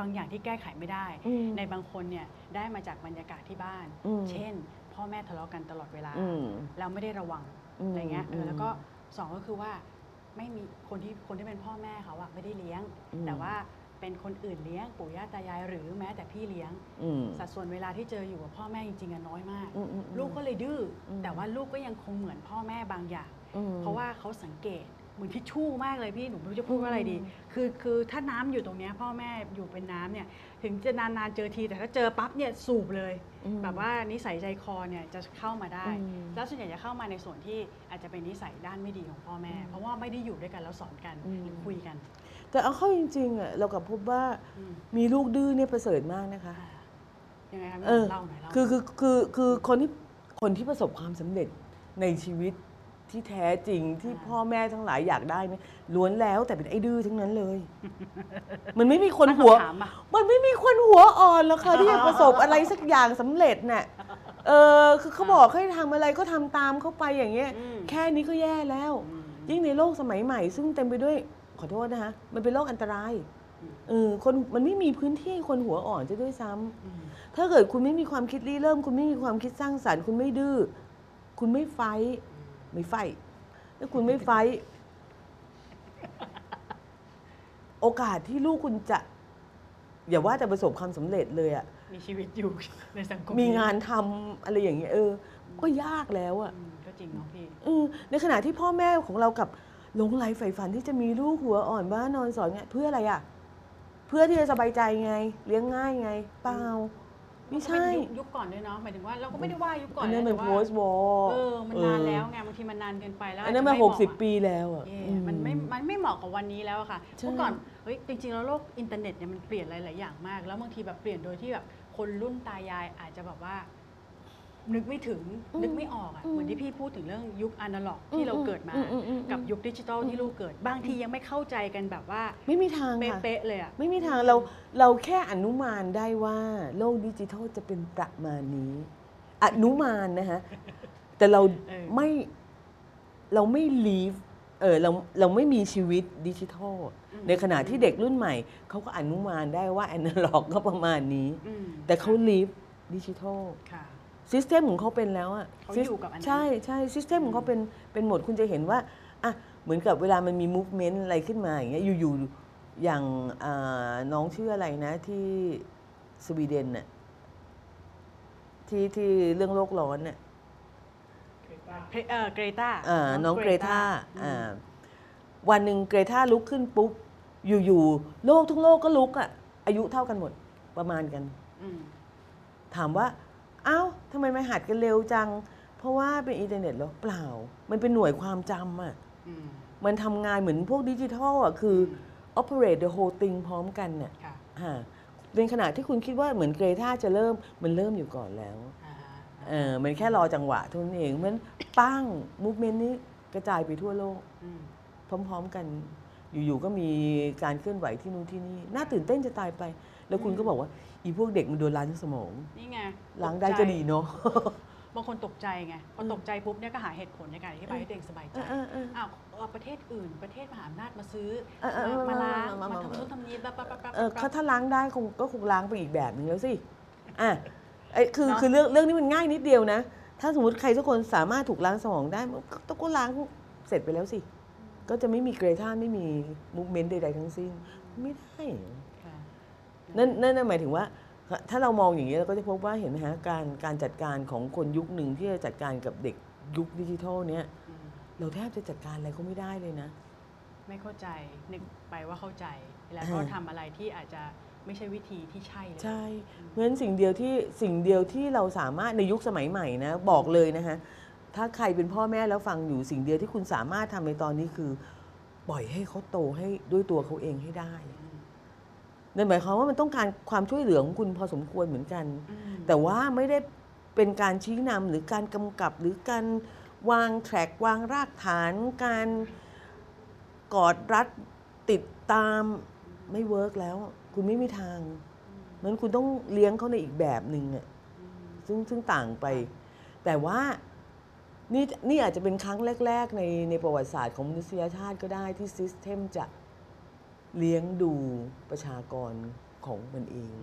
บางอย่างที่แก้ไขไม่ได้ อืม ในบางคนเนี่ยได้มาจากบรรยากาศที่บ้าน อืม เช่น พ่อแม่ทะเลาะกันตลอดเวลา อืมแล้วไม่ได้ระวังอืมอะไรเงี้ยเอออมแล้วก็สองก็คือว่าไม่มีคนที่คนที่เป็นพ่อแม่เขาอะไม่ได้เลี้ยง อืม แต่ว่าเป็นคนอื่นเลี้ยงปู่ย่าตายายหรือแม้แต่พี่เลี้ยง อืมสัดส่วนเวลาที่เจออยู่กับพ่อแม่จริงๆอะน้อยมาก อืมอืมอืมลูกก็เลยดื้ออม แต่ว่าลูกก็ยังคงเหมือนพ่อแม่บางอย่างอืม เพราะว่าเขาสังเกตเหมือนทิชชู่มากเลยพี่หนูไม่รู้จะพูดว่าอะไรดีอืมคือคือถ้าน้ำอยู่ตรงเนี้ยพ่อแม่อยู่เป็นน้ำเนี่ย ถึงจะนานๆเจอทีแต่ถ้าเจอปั๊บเนี่ยสูบเลยอืมแบบว่านิสัยใจคอเนี่ยจะเข้ามาได้อืมแล้วส่วนใหญ่จะเข้ามาในส่วนที่อาจจะเป็นนิสัยด้านไม่ดีของพ่อแม่ เพราะว่าไม่ได้อยู่ด้วยกันแล้วสอนกันอืมหรือคุยกัน แต่เอาเข้าจริงๆอะเรากลับพบว่าอืมมีลูกดื้อเนี่ยประเสริฐมากนะคะอ่ายังไงคะเออเล่าหน่อยเล่าคือคือคือคือคนที่คนที่ประสบความสำเร็จในชีวิต ที่แท้จริงที่พ่อแม่ทั้งหลายอยากได้เนี่ยล้วนแล้วแต่เป็นไอ้ดื้อทั้งนั้นเลย มันไม่มีคนตั้งหัวคำถามอะมันไม่มีคนหัวอ่อนหรอกค่ะที่จะประสบอะไรสักอย่างสำเร็จน่ะเออคือเขาบอกให้ทำอะไรก็ทำตามเขาไปอย่างเงี้ยอืมแค่นี้ก็แย่แล้วอืมยิ่งในโลกสมัยใหม่ ซึ่งเต็มไปด้วยขอโทษนะคะมันเป็นโลกอันตรายอืมเออคนมันไม่มีพื้นที่ให้คนหัวอ่อนจะด้วยซ้ำอืมถ้าเกิดคุณไม่มีความคิดริเริ่ม คุณไม่มีความคิดสร้างสรรค์ คุณไม่ดื้อคุณไม่ไฟท์ ไม่ไฟท์ถ้าคุณไม่ไฟท์โอกาสที่ลูกคุณจะ อย่าว่าแต่ประสบความสำเร็จเลยอะมีชีวิตอยู่ในสังคมมีงานทำอะไรอย่างเงี้ยเออ ก็ยากแล้วอะ อืมก็จริงเนาะพี่ เออในขณะที่พ่อแม่ของเรากลับหลงใหลใฝ่ฝันที่จะมีลูกหัวอ่อนว่านอนสอนง่ายเพื่ออะไรอะเพื่อที่จะสบายใจไง เลี้ยงง่ายไง เปล่า ไม่ใช่ก็เป็นยุคยุคก่อนด้วยเนาะหมายถึงว่าเราก็ไม่ได้ว่ายุคก่อนอันนั้นมันแต่โพว่าสต์วอลเออมันนานแล้วไงบางทีมันนานเกินไปแล้วอันนั้นมาอาจจะหไเกสิบอะปีแล้วอะเย่อืมันไม่มันไม่เหมาะกับวันนี้แล้วอะค่ะใช่ เมื่อก่อนเฮ้ยจริงๆแล้วโลกอินเทอร์เน็ตเนี่ยมันเปลี่ยนหลายๆอย่างมาก แล้วบางทีแบบเปลี่ยนโดยที่แบบคนรุ่นตายายอาจจะแบบว่า นึกไม่ถึงนึกไม่ออกอะเหมือนที่พี่พูดถึงเรื่องยุคอนาล็อกที่เราเกิดมาอือืมอืมกับยุคดิจิทัลที่ลูกเกิด บางทียังไม่เข้าใจกันแบบว่า ไม่มีทางค่ะเป๊ะๆเลยอะไม่มีทางเราเราแค่อนุมานได้ว่าโลกดิจิทัลจะเป็นประมาณนี้ อนุมานนะคะแต่เราเออไม่เราไม่ live เออเราเราไม่มีชีวิตดิจิทัลในขณะที่เด็กรุ่นใหม่เขาก็อนุมานได้ว่าแอนล็อกก็ประมาณนี้อืมแต่เขา live ดิจิทัลค่ะ system ของเขาเป็นแล้วอะเขาอยู่กับอันนั้น ใช่ใช่ system ของเขาเป็นเป็นหมดคุณจะเห็นว่าอะเหมือนกับเวลามันมี movement อะไรขึ้นมาอย่างเงี้ยอยู่ๆอย่างอ่าน้องชื่ออะไรนะที่สวีเดนน่ะที่ที่เรื่องโลกร้อนน่ะ เพเออเกรตาอ่าน้องเกรทาอ่าวันหนึ่งเกรทาลุกขึ้นปุ๊บ อยู่ๆ โลกทั้งโลกก็ลุกอะอายุเท่ากันหมดประมาณกันอืมถามว่าเอ้าทำไมไม่หัดกันเร็วจัง เพราะว่าเป็นอินเทอร์เน็ตเหรอเปล่า มันเป็นหน่วยความจำอะอืมมันทำงานเหมือนพวกดิจิทัลอะคือ operate the whole thing พร้อมกันน่ะค่ะฮะในขณะที่คุณคิดว่าเหมือนเกรทาจะเริ่มมันเริ่มอยู่ก่อนแล้วอ่าฮะเออมันแค่รอจังหวะเท่านั้นเองเพราะฉะนั้นปั้ง movement นี้กระจายไปทั่วโลกอืมพร้อม ๆ กัน อยู่ ๆ ก็มีการเคลื่อนไหวที่นู่นที่นี่ น่าตื่นเต้นจะตายไป แล้วคุณก็บอกว่าอีพวกเด็กมันโดนล้างสมอง นี่ไงล้างได้ตใจก็ดีเนาะบางคนตกใจไงพอตกใจปุ๊บเนี่ยก็หาเหตุผลในการอธิบายให้ตัวเองสบายใจเออเอออ้าวเอาประเทศอื่นประเทศมหาอำนาจมาซื้อเออเออมามาล้างมามามาทำนู่นทำนี้แบบแบบแบบเออเขาถ้าล้างได้คงก็คงล้างไปอีกแบบหนึงแล้วสิอะไอ้คือเนอะคือเรื่องเรื่องนี้มันง่ายนิดเดียวนะ ถ้าสมมติใครสักคนสามารถถูกล้างสมองได้มันก็ต้องก็ล้างเสร็จไปแล้วสิ ก็จะไม่มีเกรทาไม่มีมูฟเมนต์ใดๆทั้งสิ้น ไม่ได้ค่ะ นั่นนั่นนั่นหมายถึงว่า ถ้าเรามองอย่างนี้เราก็จะพบว่าเห็นไหมฮะการการจัดการของคนยุคหนึ่งที่จะจัดการกับเด็กยุคดิจิทัลเนี้ยอืมเราแทบจะจัดการอะไรเขาไม่ได้เลยนะ ไม่เข้าใจนึกไปว่าเข้าใจ แล้วก็อ่าทำอะไรที่อาจจะไม่ใช่วิธีที่ใช่เลยใช่เพราะฉะนั้นสิ่งเดียวที่สิ่งเดียวที่เราสามารถในยุคสมัยใหม่นะบอกเลยนะฮะถ้าใครเป็นพ่อแม่แล้วฟังอยู่สิ่งเดียวที่คุณสามารถทำในตอนนี้คือ ปล่อยให้เขาโตให้ด้วยตัวเขาเองให้ได้อืม นั่นหมายความว่ามันต้องการความช่วยเหลือของคุณพอสมควรเหมือนกันอืมแต่ว่าไม่ได้เป็นการชี้นำหรือการกำกับหรือการวางแทร็กวางรากฐาน การกอดรัดติดตามไม่ work แล้ว คุณไม่มีทางมันคุณต้องเลี้ยงเขาในอีกแบบหนึ่งอะอืมซึ่งซึ่งต่างไป แต่ว่านี่นี่อาจจะเป็นครั้งแรก ๆ ในในประวัติศาสตร์ของมนุษยชาติก็ได้ที่ system จะ เลี้ยงดูประชากรของมันเอง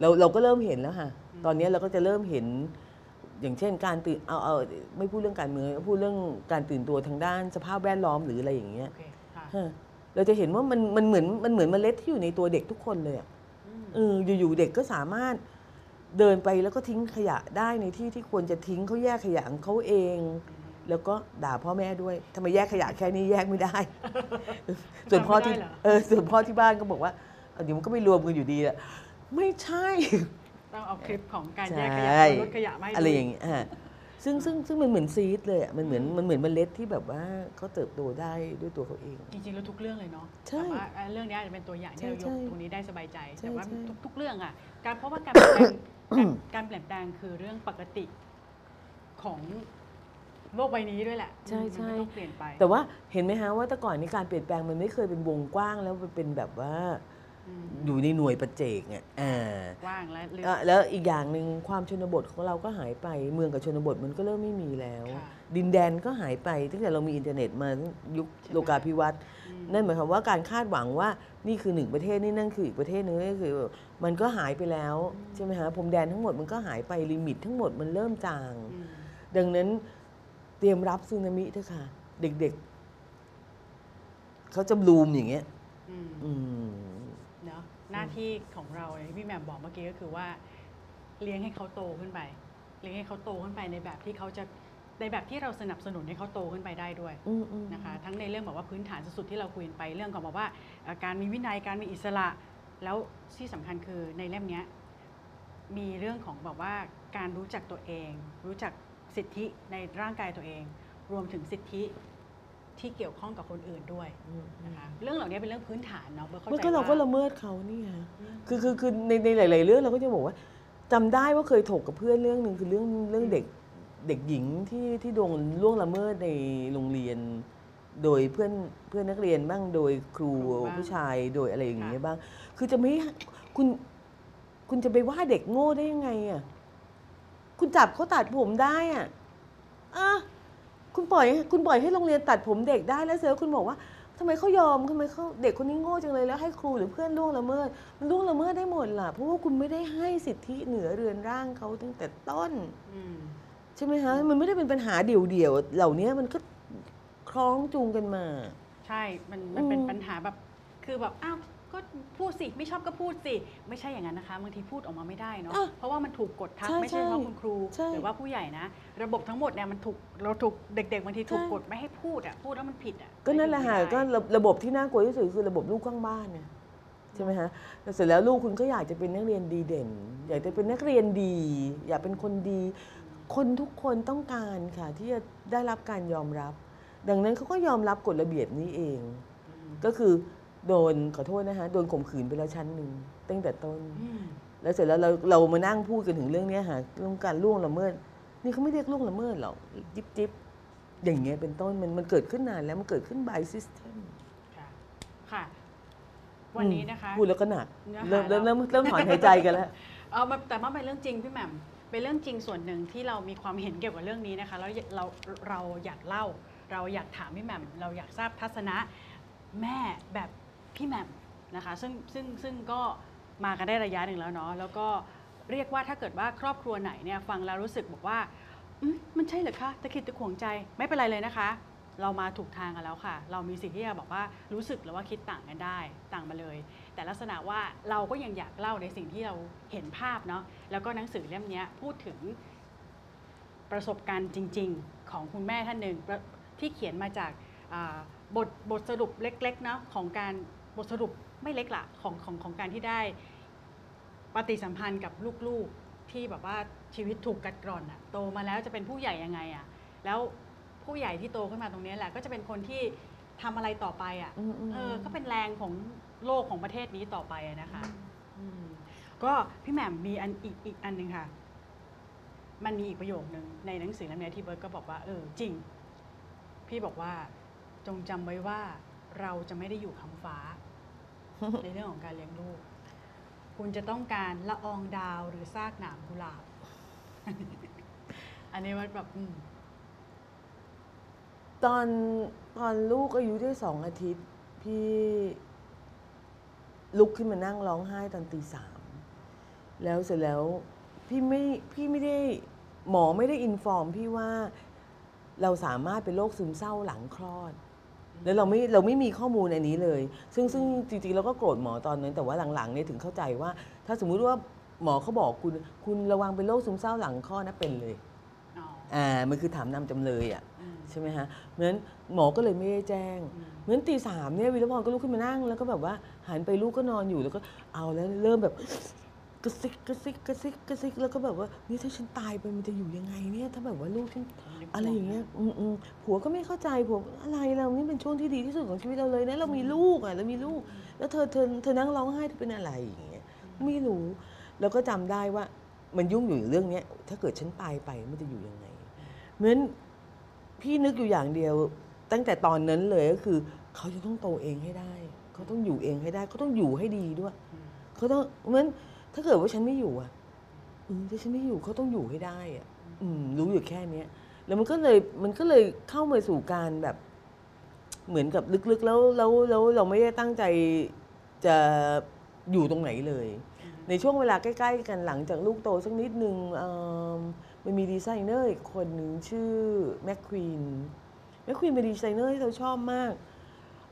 เราเราก็เริ่มเห็นแล้วค่ะ ตอนนี้เราก็จะเริ่มเห็น อย่างเช่นการตื่นเอาเอาไม่พูดเรื่องการเมืองพูดเรื่องการตื่นตัวทางด้านสภาพแวดล้อมหรืออะไรอย่างเงี้ยโอเคค่ะฮะเราจะเห็นว่ามันมันเหมือนมันเหมือนเมล็ดที่อยู่ในตัวเด็กทุกคนเลยอะอืมเอออยู่ๆเด็กก็สามารถเดินไปแล้วก็ทิ้งขยะได้ในที่ที่ควรจะทิ้งเขาแยกขยะของเขาเอง แล้วก็ด่าพ่อแม่ด้วยทำไมแยกขยะแค่นี้แยกไม่ได้ ส่วนพ่อที่ทำไม่ได้เหรอเออส่วนพ่อที่บ้านก็บอกว่าเอาเดี๋ยวมันก็ไม่รวมกันอยู่ดีอะไม่ใช่ต้องเอาคลิปของการแยกขใช่ยะลดขยะมาให้ดูอะไรอย่างเงี้ยอะซึ่งซึ่งซึ่งมันเหมือนซีดเลยอะมันเหมือนมันเหมือนเมล็ดที่แบบว่าเขาเติบโตได้ด้วยตัวเขาเอง จริงๆแล้วทุกเรื่องเลยเนาะใช่แต่ว่าเอ่อเรื่องนี้อาจจะเป็นตัวอย่างที่เรายใช่กใช่ตรงนี้ได้สบายใจใช่แต่ว่าใช่ทุกทุกเรื่องอะการเพราะว่าการเปลี่ยนแปลงการการเปลี่ยนแปลงคือเรื่องปกติของ โลกใบนี้ด้วยแหละใช่ใช่ มันก็ต้องเปลี่ยนไป แต่ว่าเห็นไหมฮะว่าแต่ก่อนนี้การเปลี่ยนแปลงมันไม่เคยเป็นวงกว้างแล้วมันเป็นแบบว่าอืม อยู่ในหน่วยปัจเจกอะอ่ากว้างและลึก อะแล้วอีกอย่างหนึ่งความชนบทของเราก็หายไปเมืองกับชนบทมันก็เริ่มไม่มีแล้ว ค่ะดินแดนก็หายไปตั้งแต่เรามีอินเทอร์เน็ตมายุคใช่ไหม โลกาภิวัตน์อืมนั่นหมายความว่าการคาดหวังว่านี่คือหนึ่งประเทศนี่นั่นคืออีกประเทศนึงนี่คือ มันก็หายไปแล้วใช่ไหมฮะพรมแดนทั้งหมดมันก็หายไป limit ทั้งหมดมันเริ่มจาง อืม ดังนั้น เตรียมรับสึนามิเถอะค่ะ เด็กๆ เขาจะบลูมอย่างเงี้ยอืมอืมเนาะหน้าที่ของเราอย่างที่พี่แหม่มบอกเมื่อกี้ก็คือว่า เลี้ยงให้เขาโตขึ้นไป เลี้ยงให้เขาโตขึ้นไปในแบบที่เขาจะในแบบที่เราสนับสนุนให้เขาโตขึ้นไปได้ด้วยอืมอืมนะคะ ทั้งในเรื่องแบบว่าพื้นฐานสุดๆที่เราคุยกันไปเรื่องของแบบว่าเอ่อการมีวินัยการมีอิสระ แล้วที่สำคัญคือในเล่มเนี้ยมีเรื่องของแบบว่าการรู้จักตัวเอง รู้จัก สิทธิในร่างกายตัวเอง รวมถึงสิทธิที่เกี่ยวข้องกับคนอื่นด้วยอืมนะคะเรื่องเหล่านี้เป็นเรื่องพื้นฐานเนาะเบอร์เข้ามันใจก็เราก็ว่าละเมิดเขานี่ฮะอืมคือคือคือในในหลาย ๆ เรื่องเราก็จะบอกว่าจำได้ว่าเคยถกกับเพื่อนเรื่องหนึ่งคือเรื่องเรื่องเด็กเด็กหญิงที่ที่โดนล่วงละเมิดในโรงเรียน โดยเพื่อนเพื่อนนักเรียนบ้างโดยครูครูบ้างผู้ชายโดยอะไรอย่างเงี้ยค่ะบ้าง คือจะไม่คุณคุณจะไปว่าเด็กโง่ได้ยังไงอะ คุณจับเขาตัดผมได้อะอะคุณปล่อยคุณปล่อยให้โรงเรียนตัดผมเด็กได้แล้วเสร็จแล้วคุณบอกว่าทำไมเขายอมทำไมเขาเด็กคนนี้โง่จังเลยแล้วให้ครูหรือเพื่อนล่วงละเมิดมันล่วงละเมิดได้หมดล่ะเพราะว่าคุณไม่ได้ให้สิทธิเหนือเรือนร่างเขาตั้งแต่ต้นอืมใช่ไหมฮะมันไม่ได้เป็นปัญหาเดี่ยวๆเหล่านี้มันก็คล้องจูงกันมา ใช่มันมันเป็นอืมปัญหาแบบคือแบบอ้าว ก็พูดสิไม่ชอบก็พูดสิ ไม่ใช่อย่างนั้นนะคะบางทีพูดออกมาไม่ได้เนาะอะเพราะว่ามันถูกกดทับใช่ไม่ใช่เฉพาะคุณครู ใช่หรือว่าผู้ใหญ่นะ ระบบทั้งหมดเนี่ยมันถูกเราถูกเด็ก ๆบางทีถูกใช่ กดไม่ให้พูดอะพูดแล้วมันผิดอะก็นั่นแหละค่ะไม่ก็ได้ระระบบที่น่ากลัวที่สุดคือระบบลูกข้างบ้านเนี่ยใช่ไหมฮะแล้วเสร็จแล้วลูกคุณก็อยากจะเป็นนักเรียนดีเด่น อยากจะเป็นนักเรียนดี อยากเป็นคนดี คนทุกคนต้องการค่ะที่จะได้รับการยอมรับ ดังนั้นเขาก็ยอมรับกฎระเบียบนี้เองอืมก็คือ โดนขอโทษนะคะโดนข่มขืนไปแล้วชั้นหนึ่งตั้งแต่ต้นอืมแล้วเสร็จแล้วเราเรามานั่งพูดกันถึงเรื่องเนี้ยค่ะเรื่องการล่วงละเมิด นี่เขาไม่เรียกล่วงละเมิดหรอกจิบจิบอย่างเงี้ยเป็นต้นมันมันเกิดขึ้นนานแล้วมันเกิดขึ้น by system ค่ะค่ะ วันนี้นะคะพูดแล้วก็หนักเนื้อหาเริ่มเริ่มเราเริ่มเริ่มถอนหายใจกันแล้วเอามาแต่ว่าเป็นเรื่องจริงพี่แหม่มเป็นเรื่องจริงส่วนหนึ่งที่เรามีความเห็นเกี่ยวกับเรื่องนี้นะคะแล้วเราเราอยากเล่า เราอยากถามพี่แหม่มเราอยากทราบทัศนะแม่แบบ พี่แหม่มนะคะซึ่งซึ่งซึ่งก็มากันได้ระยะหนึ่งแล้วเนาะแล้วก็เรียกว่าถ้าเกิดว่าครอบครัวไหนเนี่ยฟังแล้วรู้สึกบอกว่ามันใช่เหรอคะตะคิดตะขวงใจไม่เป็นไรเลยนะคะ เรามาถูกทางกันแล้วค่ะ เรามีสิ่งที่จะบอกว่ารู้สึกหรือว่าคิดต่างกันได้ต่างมาเลย แต่ลักษณะว่าเราก็ยังอยากเล่าในสิ่งที่เราเห็นภาพเนาะแล้วก็หนังสือเล่มนี้พูดถึงประสบการณ์จริง ๆ ของคุณแม่ท่านหนึ่งที่เขียนมาจากบทบทสรุปเล็กๆเนาะของการ บทสรุปไม่เล็กละของของของการที่ได้ปฏิสัมพันธ์กับลูกๆที่แบบว่าชีวิตถูกกัดกร่อนอะโตมาแล้วจะเป็นผู้ใหญ่ยังไงอะแล้วผู้ใหญ่ที่โตขึ้นมาตรงนี้แหละ ก็จะเป็นคนที่ทำอะไรต่อไปอะอืมอืมเออก็เป็นแรงของโลกของประเทศนี้ต่อไปอะนะคะอืมก็พี่แหม่มมีอันอีกอีกอันหนึ่งค่ะ มันมีอีกประโยคนึงในหนังสือเล่มนี้ที่เบิร์ตก็บอกว่าเออจริง พี่บอกว่าจงจำไว้ว่าเราจะไม่ได้อยู่คำฟ้า ในเรื่องของการเลี้ยงลูก คุณจะต้องการละอองดาวหรือซากหนามกุหลาบ อันนี้มันแบบอืมตอนตอนลูกอายุได้สองอาทิตย์ พี่ลุกขึ้นมานั่งร้องไห้ตอนตีสามแล้วเสร็จแล้วพี่ไม่พี่ไม่ได้หมอไม่ได้อินฟอร์มพี่ว่าเราสามารถเป็นโรคซึมเศร้าหลังคลอด แล้วเราไม่เราไม่มีข้อมูลอันนี้เลย ซึ่งซึ่งจริงๆเราก็โกรธหมอตอนนั้น แต่ว่าหลังๆเนี่ยถึงเข้าใจว่า ถ้าสมมุติว่าหมอเขาบอกคุณคุณระวังเป็นโรคซึมเศร้าหลังคลอดนะเป็นเลยอ๋ออ่ามันคือถามนำจำเลยอะอืมใช่ไหมฮะเพราะฉะนั้นหมอก็เลยไม่ได้แจ้งอืมเพราะฉะนั้นตีสามเนี่ยวีรพรก็ลุกขึ้นมานั่ง แล้วก็แบบว่าหันไปลูกก็นอนอยู่แล้วก็เอาแล้วเริ่มแบบ กระซิกกระซิกกระซิกกระซิกแล้วก็แบบว่านี่ถ้าฉันตายไปมันจะอยู่ยังไงเนี่ยถ้าแบบว่าลูกฉันอะไรอย่างเงี้ยอืมอืมผัวก็ไม่เข้าใจผัวอะไรเรานี่เป็นช่วงที่ดีที่สุดของชีวิตเราเลยนะเรามีลูกอะเรามีลูก แล้วเธอเธอเธอนั่งร้องไห้เธอเป็นอะไรอย่างเงี้ยไม่รู้ แล้วก็จำได้ว่ามันยุ่งอยู่เรื่องเนี้ยถ้าเกิดฉันตายไปมันจะอยู่ยังไงเหมือนพี่นึกอยู่อย่างเดียว ตั้งแต่ตอนนั้นเลยก็คือ เขาจะต้องโตเองให้ได้ เขาต้องอยู่เองให้ได้ เขาต้องอยู่ให้ดีด้วยอืมเขาต้องเหมือน ถ้าเกิดว่าฉันไม่อยู่อะอืมถ้าฉันไม่อยู่เขาต้องอยู่ให้ได้อะอืมรู้อยู่แค่เนี้ยแล้วมันก็เลยมันก็เลยเข้ามาสู่การแบบ เหมือนกับลึกๆ แล้วแล้วแล้วเราไม่ได้ตั้งใจจะอยู่ตรงไหนเลย ในช่วงเวลาใกล้ ๆ กันหลังจากลูกโตสักนิดนึงเอิ่มมันมีดีไซเนอร์อีกคนหนึ่งชื่อแมคควีนแมคควีนเป็นดีไซเนอร์ที่เราชอบมาก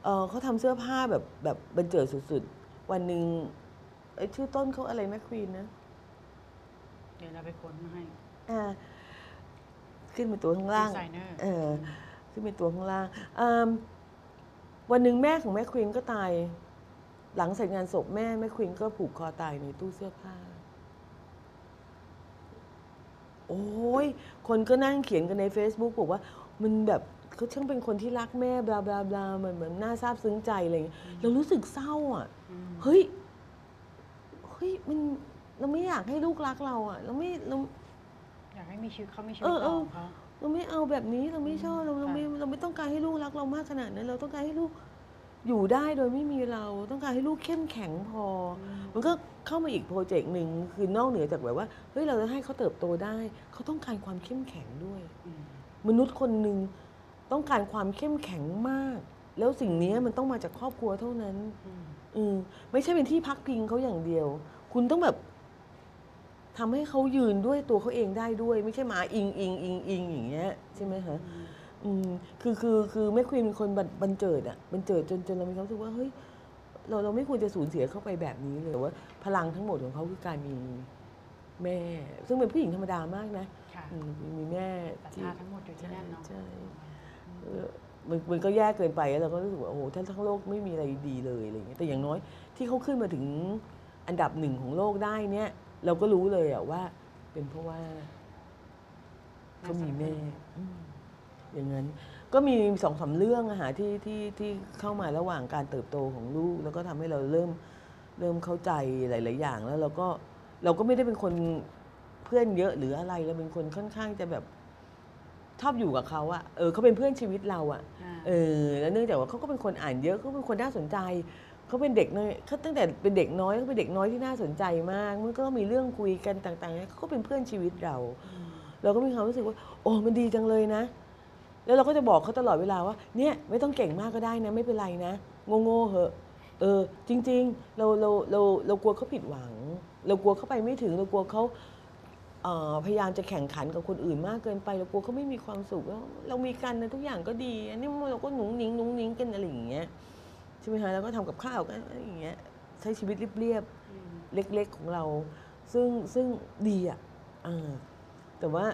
เอ่อเขาทำเสื้อผ้าแบบแบบบรรเจิดสุดๆ วันหนึ่ง ไอ้ชื่อต้นเขาอะไรแมคควีนนะเดี๋ยวเราไปค้นมาให้ อ่าขึ้นเป็นตัวข้างล่างดีไซเนอร์เออขึ้นเป็นตัวข้างล่างอืมวันหนึ่งแม่ของแม่ควีนก็ตาย หลังเสร็จงานศพแม่แม่ควีนก็ผูกคอตายในตู้เสื้อผ้า โอ้ยคนก็นั่งเขียนกันใน Facebook บอกว่า มันแบบเขาช่างเป็นคนที่รักแม่บลาบลาบลาเหมือนเหมือนน่าซาบซึ้งใจอะไรอย่างเงี้ยเรารู้สึกเศร้าอะ อืม เฮ้ยเฮ้ยมันเราไม่อยากให้ลูกรักเราอะ เราไม่เราอยากให้มีชีวิตเขามีชีเอวิตอเอต่ออของเขาเราไม่เอาแบบนี้เราไม่ชอบเราเราไม่ค่ะเราไม่ต้องการให้ลูกรักเรามากขนาดนั้น เราต้องการให้ลูกอยู่ได้โดยไม่มีเราต้องการให้ลูกเข้มแข็งพออมันก็เข้ามาอีกโปรเจกต์หนึ่งคือนอกเหนือจากแบบว่าเฮ้ยเราจะให้เขาเติบโตได้ เขาต้องการความเข้มแข็งด้วยอืมมนุษย์คนหนึ่งต้องการความเข้มแข็งมาก แล้วสิ่งนี้มันต้องมาจากครอบครัวเท่านั้นอืมอืมไม่ใช่เป็นที่พักพิงเขาอย่างเดียว คุณต้องแบบทำให้เขายืนด้วยตัวเขาเองได้ด้วย ไม่ใช่มาอิงอิงอิงอิงอย่างเงี้ยใช่ไหมคะอืมคือคือคือแม่ควีนเป็นคนบันบันเจิดอะบันเจิดจนจนเรามีความรู้สึกว่าเฮ้ยเราเราไม่ควรจะสูญเสียเข้าไปแบบนี้เลยว่า พลังทั้งหมดของเขาคือการมีแม่ ซึ่งเป็นผู้หญิงธรรมดามากนะค่ะอืมมีมีแม่ศรัทที่ธาทั้งหมดอยู่ที่นั่นเนาะ ใช่เออมันมันก็แย่เกินไปแล้วเราก็รู้สึกว่าโอ้โหถ้าทั้งโลกไม่มีอะไรดีเลยอะไรอย่างเงี้ยแต่อย่างน้อยที่เขาขึ้นมาถึง อันดับหนึ่งของโลกได้เนี่ย เราก็รู้เลยอะว่า เป็นเพราะว่าเขามีแม่อืมอย่างนั้น ก็มีสองสามเรื่องอะฮะที่ที่ที่เข้ามาระหว่างการเติบโตของลูก แล้วก็ทำให้เราเริ่มเริ่มเข้าใจหลาย ๆ อย่างแล้วเราก็เราก็ไม่ได้เป็นคนเพื่อนเยอะหรืออะไรเราเป็นคนค่อนข้างจะแบบชอบอยู่กับเขาอะเออเขาเป็นเพื่อนชีวิตเราอะอ่าเออ แล้วเนื่องจากว่าเขาก็เป็นคนอ่านเยอะเขาเป็นคนน่าสนใจ เขาเป็นเด็กน้อยเขาตั้งแต่เป็นเด็กน้อยเขาเป็นเด็กน้อยที่น่าสนใจมาก มันก็มีเรื่องคุยกันต่างๆเขาก็เป็นเพื่อนชีวิตเรา เราก็มีความรู้สึกว่า โอ้มันดีจังเลยนะ แล้วเราก็จะบอกเขาตลอดเวลาว่า เนี่ยไม่ต้องเก่งมากก็ได้นะ ไม่เป็นไรนะโง่ๆเหอะ เออ จริง ๆ เราเราเราเรากลัวเขาผิดหวัง เรากลัวเขาไปไม่ถึง เรากลัวเขาเอ่อพยายามจะแข่งขันกับคนอื่นมากเกินไปเรากลัวเขาไม่มีความสุขแล้วเรามีกันนะทุกอย่างก็ดี อันนี้เราก็หนุ่งหนิงหนุ่งหนิงกันอะไรอย่างเงี้ยใช่ไหมคะแล้วก็ทำกับข้าวกันอะไรอย่างเงี้ยใช้ชีวิตเรียบๆอืมเล็ก ๆของเรา ซึ่งซึ่งดีอะอ่าแต่ว่า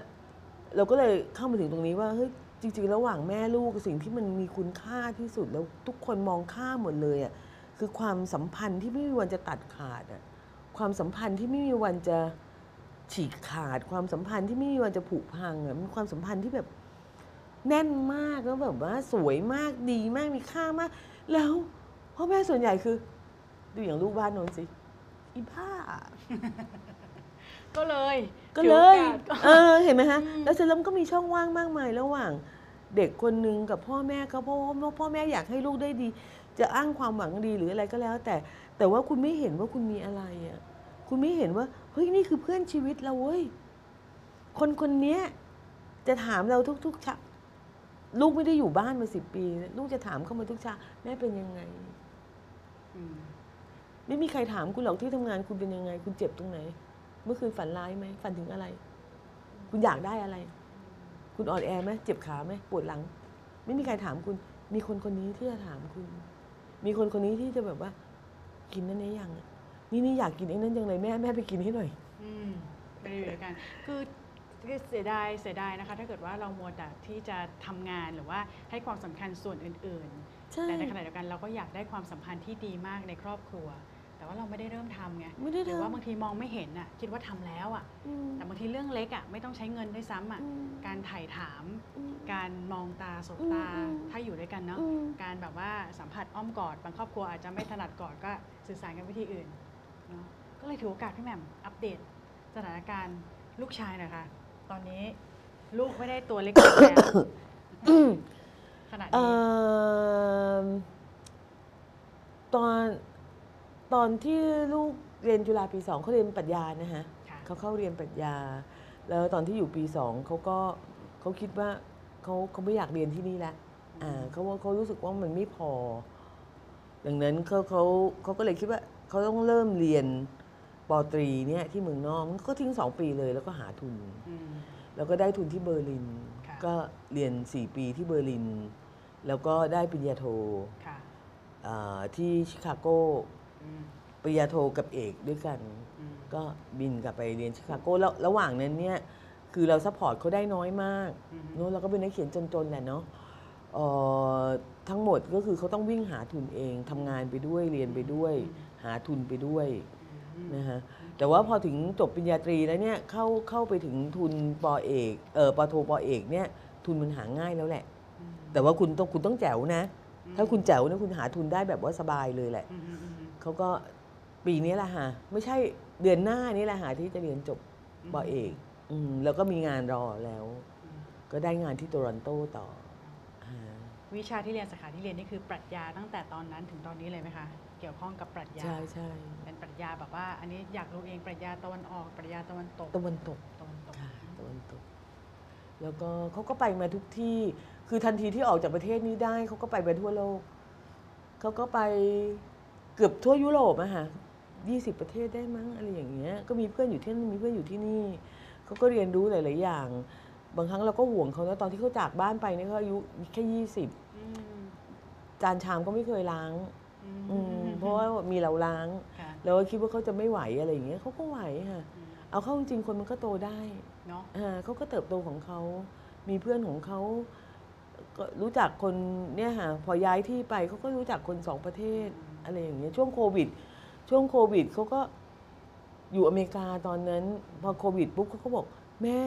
เราก็เลยเข้ามาถึงตรงนี้ว่าเฮ้ยจริง ๆ ระหว่างแม่ลูกสิ่งที่มันมีคุณค่าที่สุดแล้วทุกคนมองข้ามหมดเลยอะคือความสัมพันธ์ที่ไม่มีวันจะตัดขาดอะความสัมพันธ์ที่ไม่มีวันจะฉีกขาด ความสัมพันธ์ที่ไม่มีวันจะผุพังอะมันความสัมพันธ์ที่แบบแน่นมากแล้วแบบว่าสวยมากดีมากมีค่ามาก แล้ว พ่อแม่ส่วนใหญ่คือ ดูอย่างลูกบ้านโน้นสิอีบ้า ก็เลยก็เลย ถือโอกาส เออเห็นไหมฮะแล้วเสร็จแล้วมันก็มีช่องว่างมากมายระหว่างเด็กคนหนึ่งกับพ่อแม่เขาเพราะว่าพ่อแม่อยากให้ลูกได้ดี จะอ้างความหวังดีหรืออะไรก็แล้ว แต่แต่ว่าคุณไม่เห็นว่าคุณมีอะไรอะคุณไม่เห็นว่าเฮ้ยนี่คือเพื่อนชีวิตเราเว้ยคนคนเนี้ยจะถามเราทุกๆเช้าลูกไม่ได้อยู่บ้านมาสิบปี ลูกจะถามเข้ามาทุกเช้าแม่เป็นยังไงอืม ไม่มีใครถามคุณหรอกที่ทำงานคุณเป็นยังไง คุณเจ็บตรงไหน เมื่อคืนฝันร้ายไหมฝันถึงอะไร คุณอยากได้อะไร คุณอ่อนแอไหมเจ็บขาไหมปวดหลัง ไม่มีใครถามคุณ มีคนคนนี้ที่จะถามคุณ มีคนคนนี้ที่จะแบบว่า กินนั่นนี้ยังอะนี่นี่อยากกินไอ้นั่นจังเลยแม่แม่ไปกินให้หน่อย อืมไม่ได้อยู่ด้วยกันคือคือเสียดายเสียดายนะคะ ถ้าเกิดว่าเรามัวแต่ที่จะทำงานหรือว่าให้ความสำคัญส่วนอื่นใช่ๆแต่ในขณะเดียวกันเราก็อยากได้ความสัมพันธ์ที่ดีมากในครอบครัว แต่ว่าเราไม่ได้เริ่มทำไงไม่ได้หรือว่าทำบางทีมองไม่เห็นอะคิดว่าทำแล้วอะ อืม แต่บางทีเรื่องเล็กอะไม่ต้องใช้เงินด้วยซ้ำอะอืมการถ่ายถาม อืม การมองตาสบอืมตาอืม ถ้าอยู่ด้วยกันเนาะอืม การแบบว่าสัมผัสอ้อมกอดบางครอบครัวอาจจะไม่ถนัดกอดก็สื่อสารกันวิธีอื่นเนาะก็เลยถือโอกาสพี่แหม่มอัปเดต สถานการณ์ลูกชายหน่อยค่ะตอนนี้ลูกไม่ได้ตัวเล็กๆแล้วขนาดเอ่นี้อตอน ตอนที่ลูกเรียนจุฬาปีสองเขาเรียนปรัชญานะฮะค่ะ เขาเข้าเรียนปรัชญา แล้วตอนที่อยู่ปีสองเขาก็เขาคิดว่าเขาเขาไม่อยากเรียนที่นี่แล้วอ่าเขาว่าเขารู้สึกว่ามันไม่พอ ดังนั้นเขาเขาเขาก็เลยคิดว่าเขาต้องเริ่มเรียนปอตรีเนี่ยที่เมืองนอกมันก็ทิ้งสองปีเลยแล้วก็หาทุน อืม แล้วก็ได้ทุนที่เบอร์ลิน ค่ะ ก็เรียน 4 ปีที่เบอร์ลิน แล้วก็ได้ปริญญาโทค่ะ อ่าที่ชิคาโกอืม ปริญญาโทกับเอกด้วยกันอืมก็บินกลับไปเรียนชิคาโกแล้วระหว่างนั้นเนี่ยคือเรา support เขาได้น้อยมากอืมเนอะเราก็เป็นนักเขียนจนๆแหละเนาะเอ่อทั้งหมดก็คือเขาต้องวิ่งหาทุนเองทำงานไปด้วยเรียนไปด้วย หาทุนไปด้วยอืมนะฮะแต่ว่าพอถึงจบปริญญาตรีแล้วเนี่ยเข้าเข้าไปถึงทุนปอเอกเออปอโทปอเอกเนี่ยทุนมันหาง่ายแล้วแหละอืมแต่ว่าคุณต้องคุณต้องแจ๋วนะ ถ้าคุณแจ๋วเนี่ยคุณหาทุนได้แบบว่าสบายเลยแหละอืมอืมอืม เขาก็ปีนี้แหละฮะไม่ใช่เดือนหน้านี่แหละฮะที่จะเรียนจบปอเอกอืมแล้วก็มีงานรอแล้วอืมก็ได้งานที่โตรอนโตต่ออ่าวิชาที่เรียนสาขาที่เรียนนี่คือปรัชญาตั้งแต่ตอนนั้นถึงตอนนี้เลยไหมคะ เกี่ยวข้องกับปรัชญา ใช่ใช่เป็นปรัชญาแบบว่า อันนี้อยากรู้เองปรัชญาตะวันออกปรัชญาตะวันตกตะวันตกตะวันตก ค่ะตะวันตก แล้วก็เขาก็ไปมาทุกที่ คือทันทีที่ออกจากประเทศนี้ได้เขาก็ไปไปทั่วโลกเขาก็ไปเกือบทั่วยุโรปอะค่ะยี่สิบประเทศได้มั้งอะไรอย่างเงี้ย ก็มีเพื่อนอยู่ที่นั่นมีเพื่อนอยู่ที่นี่ เขาก็เรียนรู้หลาย ๆ อย่าง บางครั้งเราก็ห่วงเขานะตอนที่เขาจากบ้านไปเนี่ยเขาอายุแค่ยี่สิบอืมจานชามก็ไม่เคยล้างอืมอืมเพราะว่ามีเราล้างค่ะแล้วก็คิดว่าเขาจะไม่ไหวอะไรอย่างเงี้ยเขาก็ไหวค่ะอืมเอาเข้าจริงๆคนมันก็โตได้เนาะอ่าเขาก็เติบโตของเขา มีเพื่อนของเขาก็รู้จักคนเนี่ยค่ะพอย้ายที่ไปเขาก็รู้จักคนสองประเทศ อะไรอย่างเงี้ยช่วงโควิด ช่วงโควิดเขาก็อยู่อเมริกาตอนนั้น พอโควิดปุ๊บเขาก็บอกแม่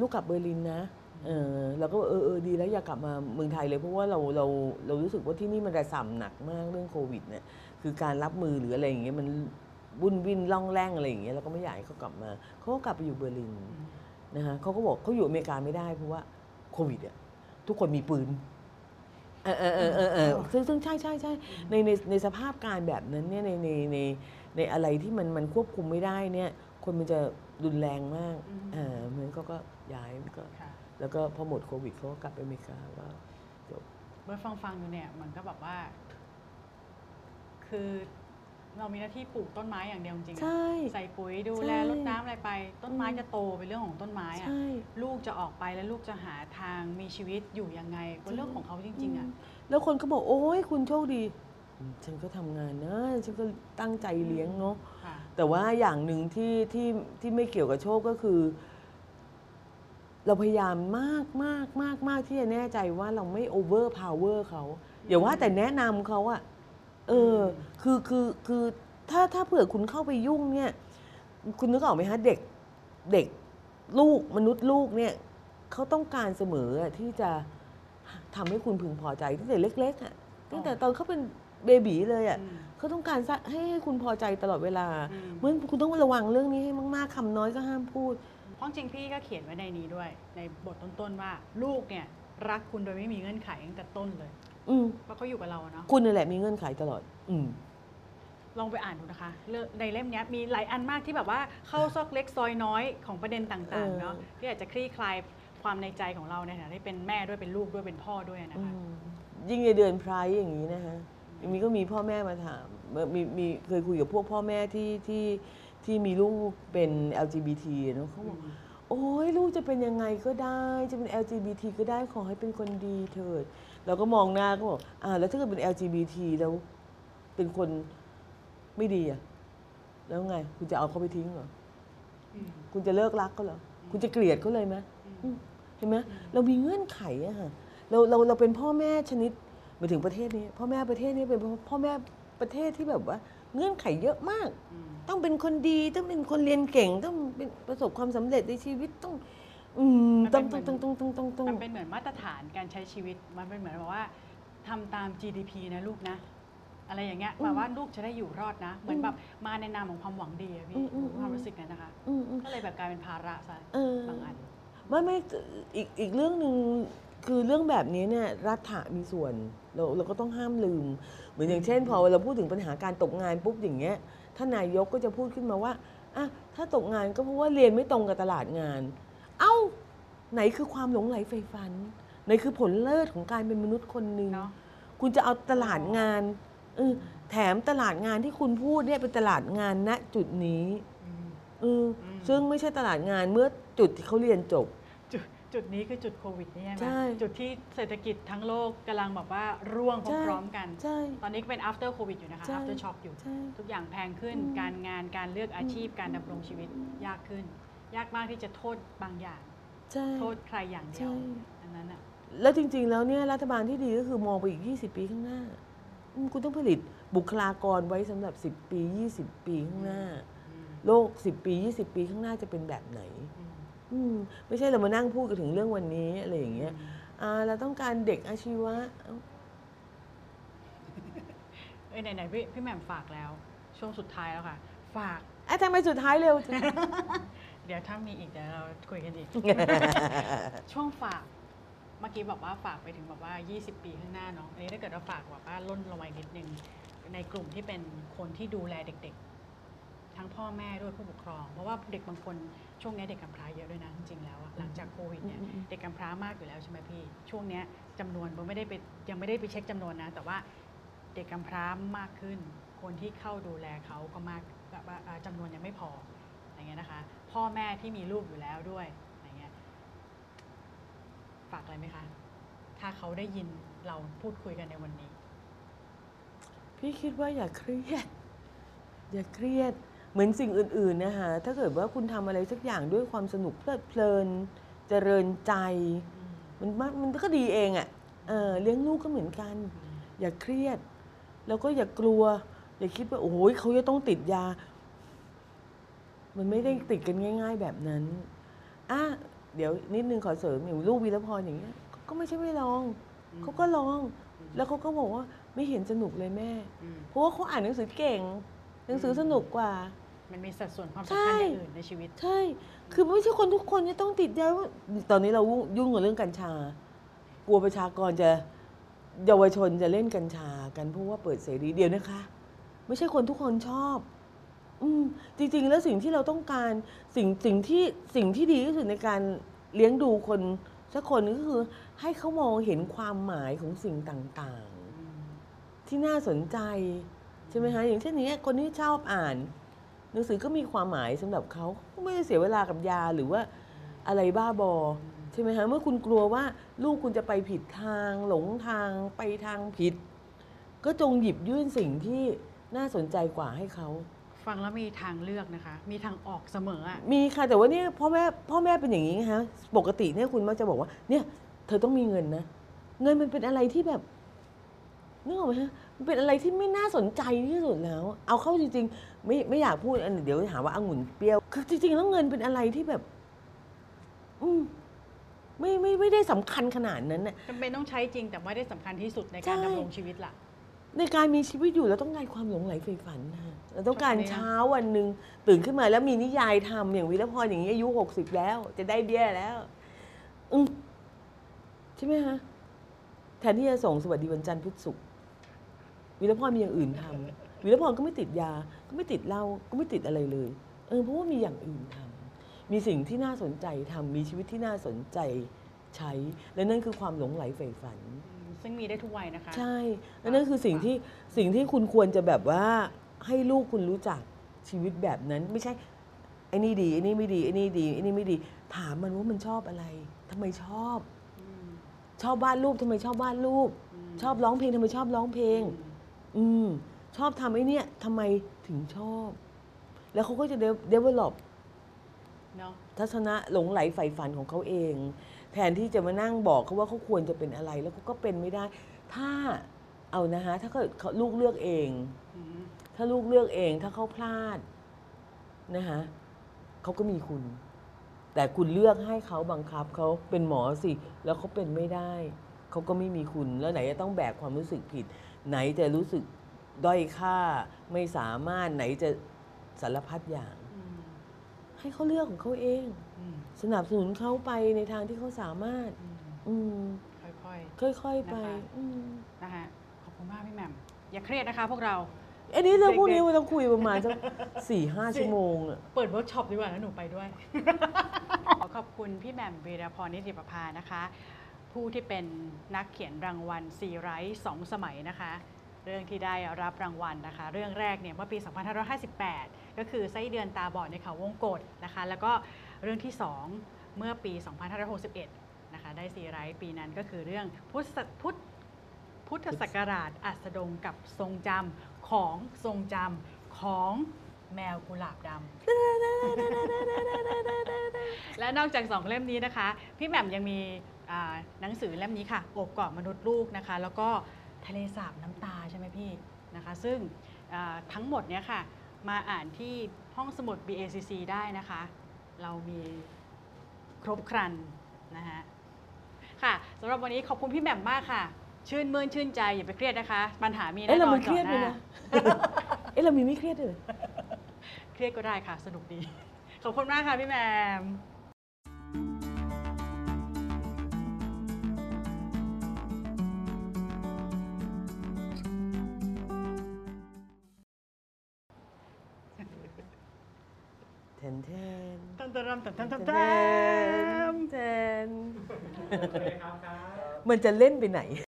ลูกกลับเบอร์ลินนะเออเราก็เออเออดีแล้วอย่ากลับมาเมืองไทยเลยเพราะว่าเราเราเรารู้สึกว่าที่นี่มันระส่ำหนักมากเรื่องโควิดเนี่ยคือการรับมือหรืออะไรอย่างเงี้ยมันวุ่นวินล่องแร่งอะไรอย่างเงี้ยเราก็ไม่อยากให้เขากลับมาเขาก็กลับไปอยู่เบอร์ลินอืมนะฮะเขาก็บอกเขาอยู่อเมริกาไม่ได้เพราะว่าโควิดอะทุกคนมีปืน เออเออเออเออเออซึ่งซึ่งใช่ใช่ใช่ในในในสภาพการแบบนั้นเนี่ยในในในในอะไรที่มันมันควบคุมไม่ได้เนี่ย คนมันจะรุนแรงมากอืมอ่าเหมือนเขาก็ย้ายก็ค่ะแล้วก็พอหมดโควิดเขาก็กลับไปอเมริกาก็จบเมื่อฟังฟังๆดูเนี่ย มันก็แบบว่า คือ เรามีหน้าที่ปลูกต้นไม้อย่างเดียวจริงๆอะใช่ ใส่ปุ๋ยดูใช่แลรดน้ำอะไรไป ต้นไม้จะโตเป็นเรื่องของต้นไม้อะ ใช่ ลูกจะออกไปแล้วลูกจะหาทางมีชีวิตอยู่ยังไงเป็นเรื่องของเขาจริง ๆอะ แล้วคนก็บอกโอ้ยคุณโชคดีอืมฉันก็ทำงานนะ ฉันก็ตั้งใจเลี้ยงเนาะ ค่ะ แต่ว่าอย่างหนึ่งที่ที่ที่ไม่เกี่ยวกับโชคก็คือ เราพยายามมากมากมากมากที่จะแน่ใจว่าเราไม่ overpower เขาอย่าว่าแต่แนะนำเขาอะ เออ คือคือคือถ้าถ้าเผื่อคุณเข้าไปยุ่งเนี่ย คุณนึกออกไหมฮะเด็กเด็กลูกมนุษย์ลูกเนี่ยเขาต้องการเสมออะที่จะทำให้คุณพึงพอใจตั้งแต่เล็กๆอะตั้งแต่ตอนเขาเป็น baby เลยอะอืมเขาต้องการจะให้ให้คุณพอใจตลอดเวลาอืมเพราะฉะนั้นคุณต้องระวังเรื่องนี้ให้มากๆคำน้อยก็ห้ามพูดเพราะจริงพี่ก็เขียนไว้ในนี้ด้วย ในบทต้นๆว่าลูกเนี่ยรักคุณโดยไม่มีเงื่อนไขตั้งแต่ต้นเลย อืมเพราะเขาอยู่กับเราอะเนาะคุณนั่นแหละมีเงื่อนไขตลอด อืม ลองไปอ่านดูนะคะเรื่องในเล่มเนี้ยมีหลายอันมากที่แบบว่าเข้าซอกเล็กซอยน้อยของประเด็นต่าง ๆเออเนาะที่อาจจะคลี่คลายความในใจของเราในฐานะที่เป็นแม่ด้วยเป็นลูกด้วยเป็นพ่อด้วยนะอืคะมยิ่งในเดือนไพร์อย่างนี้นะฮะมีก็มีพ่อแม่มาถามมีมีเคยคุยกับพวกพ่อแม่ที่ที่ที่มีลูกเป็น LGBT เนอะเขาบอกโอ้ยลูกจะเป็นยังไงก็ได้ จะเป็น LGBT ก็ได้ขอให้เป็นคนดีเถิด เราก็มองหน้าก็บอกอ่าแล้วถ้าเกิดเป็น LGBT แล้วเป็นคนไม่ดีอะแล้วไง คุณจะเอาเขาไปทิ้งเหรออืมคุณจะเลิกรักเขาเหรอ คุณจะเกลียดเขาเลยไหมอืมเห็นไหมเรามีเงื่อนไขอะค่ะเราเราเราเป็นพ่อแม่ชนิดหมายถึงประเทศนี้ พ่อแม่ประเทศนี้เป็นพ่อแม่ประเทศที่แบบว่า เงื่อนไขเยอะมากอืมต้องเป็นคนดีต้องเป็นคนเรียนเก่ง ต้องเป็นประสบความสำเร็จในชีวิตต้อง อืมต้องต้องต้องต้องต้องต้องต้องมันเป็นเหมือนมาตรฐานการใช้ชีวิต มันเป็นเหมือนแบบว่าทำตาม GDP นะลูกนะ อะไรอย่างเงี้ยแบบว่าลูกจะได้อยู่รอดนะ เหมือนแบบมาในนามของความหวังดีอะพี่ความรู้สึกนั้นนะคะ อืมอืมก็เลยแบบกลายเป็นภาระซะเออ บางอัน ไม่ไม่อีกอีกเรื่องหนึ่งคือเรื่องแบบนี้เนี่ยรัฐะมีส่วนเราเราก็ต้องห้ามลืม เหมือนอย่างเช่น พอเราพูดถึงปัญหาการตกงานปุ๊บอย่างเงี้ยท่านนายกก็จะพูดขึ้นมาว่าอะถ้าตกงานก็เพราะว่าเรียนไม่ตรงกับตลาดงาน เอ้า ไหนคือความหลงไหลใฝ่ฝัน ไหนคือผลเลิศของการเป็นมนุษย์คนหนึ่ง เนาะ คุณจะเอาตลาดงานเออแถมตลาดงานที่คุณพูดเนี่ยเป็นตลาดงานณจุดนี้อืม เอออม ซึ่งไม่ใช่ตลาดงานเมื่อจุดที่เขาเรียนจบ จุดจุดนี้คือจุดโควิดนี่ใช่ไหมใช่ จุดที่เศรษฐกิจทั้งโลกกำลังแบบว่าร่วงใช่พร้อมๆกัน ใช่ ตอนนี้ก็เป็น after covid อยู่นะคะ ใช่ after shock อยู่ ใช่ ทุกอย่างแพงขึ้น อืม การงานการเลือกอาชีพการดำรงชีวิตยากขึ้น ยากมากที่จะโทษบางอย่าง ใช่โทษใครอย่างเดียวใช่อันนั้นอะแล้วจริง ๆ แล้วเนี่ยรัฐบาลที่ดีก็คือมองไปอีก 20 ปีข้างหน้าอืมคุณต้องผลิตบุคลากรไว้สำหรับ 10 ปี 20 ปีข้างหน้าอืมโลก 10 ปี 20 ปีข้างหน้าจะเป็นแบบไหนอืมอืมไม่ใช่เรามานั่งพูดกันถึงเรื่องวันนี้อะไรอย่างเงี้ยอ่าเราต้องการเด็กอาชีวะเอ้าเอ้ยไหนๆพี่พี่แหม่มฝากแล้ว ช่วงสุดท้ายแล้วค่ะ ฝากอะทำไมสุดท้ายเร็วจัง เดี๋ยวถ้ามีอีกเดี๋ยวเราคุยกันอีก ช่วงฝาก เมื่อกี้บอกว่าฝากไปถึงแบบว่า 20 ปีข้างหน้าเนาะ อันนี้ถ้าเกิดเราฝากแบบว่าล่นลงมาอีกนิดนึง ในกลุ่มที่เป็นคนที่ดูแลเด็ก ๆ ทั้งพ่อแม่ด้วยผู้ปกครอง เพราะว่าเด็กบางคนช่วงนี้เด็กกำพร้าเยอะด้วยนะจริงๆแล้วอะหลังจากโควิดเนี่ยอืมอืมเด็กกำพร้ามากอยู่แล้วใช่ไหมพี่ ช่วงเนี้ยจำนวนผมไม่ได้ไปยังไม่ได้ไปเช็คจำนวนนะ แต่ว่าเด็กกำพร้ามากขึ้น คนที่เข้าดูแลเขาก็มากแบบว่าอ่าจำนวนยังไม่พออย่างเงี้ยนะคะ พ่อแม่ที่มีลูกอยู่แล้วด้วยอย่างเงี้ยฝากอะไรไหมคะ ถ้าเขาได้ยินเราพูดคุยกันในวันนี้ พี่คิดว่าอย่าเครียด อย่าเครียด เหมือนสิ่งอื่น ๆ นะคะถ้าเกิดว่าคุณทำอะไรสักอย่างด้วยความสนุกเพลิดเพลิน เจริญใจ มันมันมันก็ดีเองอะ่ะเออเลี้ยงลูกก็เหมือนกัน อย่าเครียด แล้วก็อย่ากลัว อย่าคิดว่าโอ้ยเขาจะต้องติดยา มันไม่ได้ติดกันง่าย ๆ แบบนั้นอะเดี๋ยวนิดนึงขอเสริมอย่างลูกวีรพรอย่างเงี้ยก็ไม่ใช่ไม่ลองอืมเขาก็ลอง แล้วเขาก็บอกว่าไม่เห็นสนุกเลยแม่อืมเพราะว่าเขาอ่านหนังสือเก่ง หนังสือสนุกกว่า มันมีสัดส่วนความใช่สำคัญอย่างอื่นในชีวิต ใช่ คือไม่ใช่คนทุกคนจะต้องติดยาว่าตอนนี้เรายุ่งกับเรื่องกัญชา กลัวประชากรจะเยาวชนจะเล่นกัญชากันเพราะว่าเปิดเสรีเดียวนะคะ ไม่ใช่คนทุกคนชอบ อืมจริงๆ แล้วสิ่งที่เราต้องการสิ่งสิ่งที่สิ่งที่ดีที่สุดในการเลี้ยงดูคนสักคนก็คือ ให้เขามองเห็นความหมายของสิ่งต่างๆ ที่น่าสนใจใช่ไหมคะอย่างเช่นอย่างเนี้ยคนที่ชอบอ่าน หนังสือก็มีความหมายสำหรับเขาเขาไม่ได้เสียเวลากับยาหรือว่าอะไรบ้าบอใช่ไหมคะเมื่อคุณกลัวว่าลูกคุณจะไปผิดทางหลงทางไปทางผิด ก็จงหยิบยื่นสิ่งที่น่าสนใจกว่าให้เขา ฟังแล้วมีทางเลือกนะคะ มีทางออกเสมออะมีค่ะแต่ว่าเนี่ยพ่อแม่พ่อแม่เป็นอย่างนี้ไงฮะปกติเนี่ยคุณมักจะบอกว่า เนี่ยเธอต้องมีเงินนะ เงินมันเป็นอะไรที่แบบนึกออกไหมฮะมันเป็นอะไรที่ไม่น่าสนใจที่สุดแล้ว เอาเข้าจริงๆ ไม่ไม่อยากพูดอันเดี๋ยวหาว่าองุ่นเปรี้ยวคือจริงๆแล้วเงินเป็นอะไรที่แบบ อืมไม่ไม่ไม่ได้สำคัญขนาดนั้นน่ะ จำเป็นต้องใช้จริงแต่ไม่ได้สำคัญที่สุดในการใช่ ดำรงชีวิตล่ะ ในการมีชีวิตอยู่เราต้องการความหลงไหลใฝ่ฝันนะเราต้องการชอบอันนี้นะเช้าวันหนึ่งตื่นขึ้นมาแล้วมีนิยายทำอย่างวิรพรอย่างนี้อายุหกสิบแล้ว จะได้เบี้ยแล้วอืมใช่ไหมฮะแทนที่จะส่งสวัสดีวันจันทร์พุธศุกร์วิรพรมีอย่างอื่นทำวิรพรก็ไม่ติดยา ก็ไม่ติดเหล้าก็ไม่ติดอะไรเลยเออเพราะว่ามีอย่างอื่นทำมีสิ่งที่น่าสนใจทำมีชีวิตที่น่าสนใจใช้ และนั่นคือความหลงไหลใฝ่ฝันอืม ซึ่งมีได้ทุกวัยนะคะ ใช่แล้วนั่นคือสิ่งที่สิ่งที่คุณควรจะแบบว่าให้ลูกคุณรู้จักชีวิตแบบนั้นไม่ใช่ไอ้นี่ดีไอ้นี่ไม่ดีไอ้นี่ดีไอ้นี่ไม่ดี ถามมันว่ามันชอบอะไรทำไมชอบอืมชอบวาดรูปทำไมชอบวาดรูปมชอบร้องเพลงทำไมชอบร้องเพลง อืมอืมชอบทำไอ้เนี่ยทำไมถึงชอบ แล้วเขาก็จะ develop เนาะทัศนะหลงไหลใฝ่ฝันของเขาเอง แทนที่จะมานั่งบอกเขาว่าเขาควรจะเป็นอะไรแล้วเขาก็เป็นไม่ได้ ถ้าเอานะฮะถ้าเกิดเขาลูกเลือกเองอืมถ้าลูกเลือกเองถ้าเขาพลาดนะคะเขาก็มีคุณ แต่คุณเลือกให้เขาบังคับเขาเป็นหมอสิ แล้วเขาเป็นไม่ได้ เขาก็ไม่มีคุณ แล้วไหนจะต้องแบกความรู้สึกผิด ไหนจะรู้สึกด้อยค่าไม่สามารถไหนจะสารพัดอย่างอืมให้เขาเลือกของเขาเองอืม สนับสนุนเขาไปในทางที่เขาสามารถอืมอืมค่อย ค่อย ๆ ไปนะคะ อืมๆนะคะขอบคุณมากพี่แหม่มอย่าเครียดนะคะพวกเรา อันนี้เรื่องพวกนี้เด็กๆมันต้องคุยประมาณสักสี่ห้าสิบชั่วโมงอะ เปิดเวิร์กช็อปดีกว่าแล้วหนูไปด้วย ขอขอบคุณพี่แหม่มวีรพรนิติประภานะคะ ผู้ที่เป็นนักเขียนรางวัลซีไรท์สองสมัยนะคะ เรื่องที่ได้รับรางวัลนะคะ เรื่องแรกเนี่ยเมื่อปี 2558 ก็คือไส้เดือนตาบอดในเขาวงกฏนะคะ แล้วก็ เรื่องที่ 2 เมื่อปี 2561 นะคะ ได้ซีไรท์ปีนั้นก็คือเรื่องพุทธศักพุทธพุทธศักราชอัสดงกับทรงจำของทรงจำของแมวกุหลาบดำ และนอกจากสองเล่มนี้นะคะ พี่แหม่มยังมีหนังสือเล่มนี้ค่ะโอบกอดมนุษย์ลูกนะคะ แล้วก็ทะเลสาบน้ำตาใช่ไหมพี่นะคะ ซึ่งทั้งหมดเนี้ยค่ะ มาอ่านที่ห้องสมุด BACC ได้นะคะ เรามีครบครันนะคะค่ะสำหรับวันนี้ขอบคุณพี่แหม่มมากค่ะ ชื่นมื่นชื่นใจอย่าไปเครียดนะคะ ปัญหามีแน่เอ๊ะนเราอนมันเครียดก่เลอนยหน้านะเอ๊ะเรามีไม่เครียดเลยเครียดก็ได้ค่ะ สนุกดี ขอบคุณมากค่ะพี่แหม่มแทนแทน ตันตันตันตันตันแทตันเหมือนจะเล่นไปไหน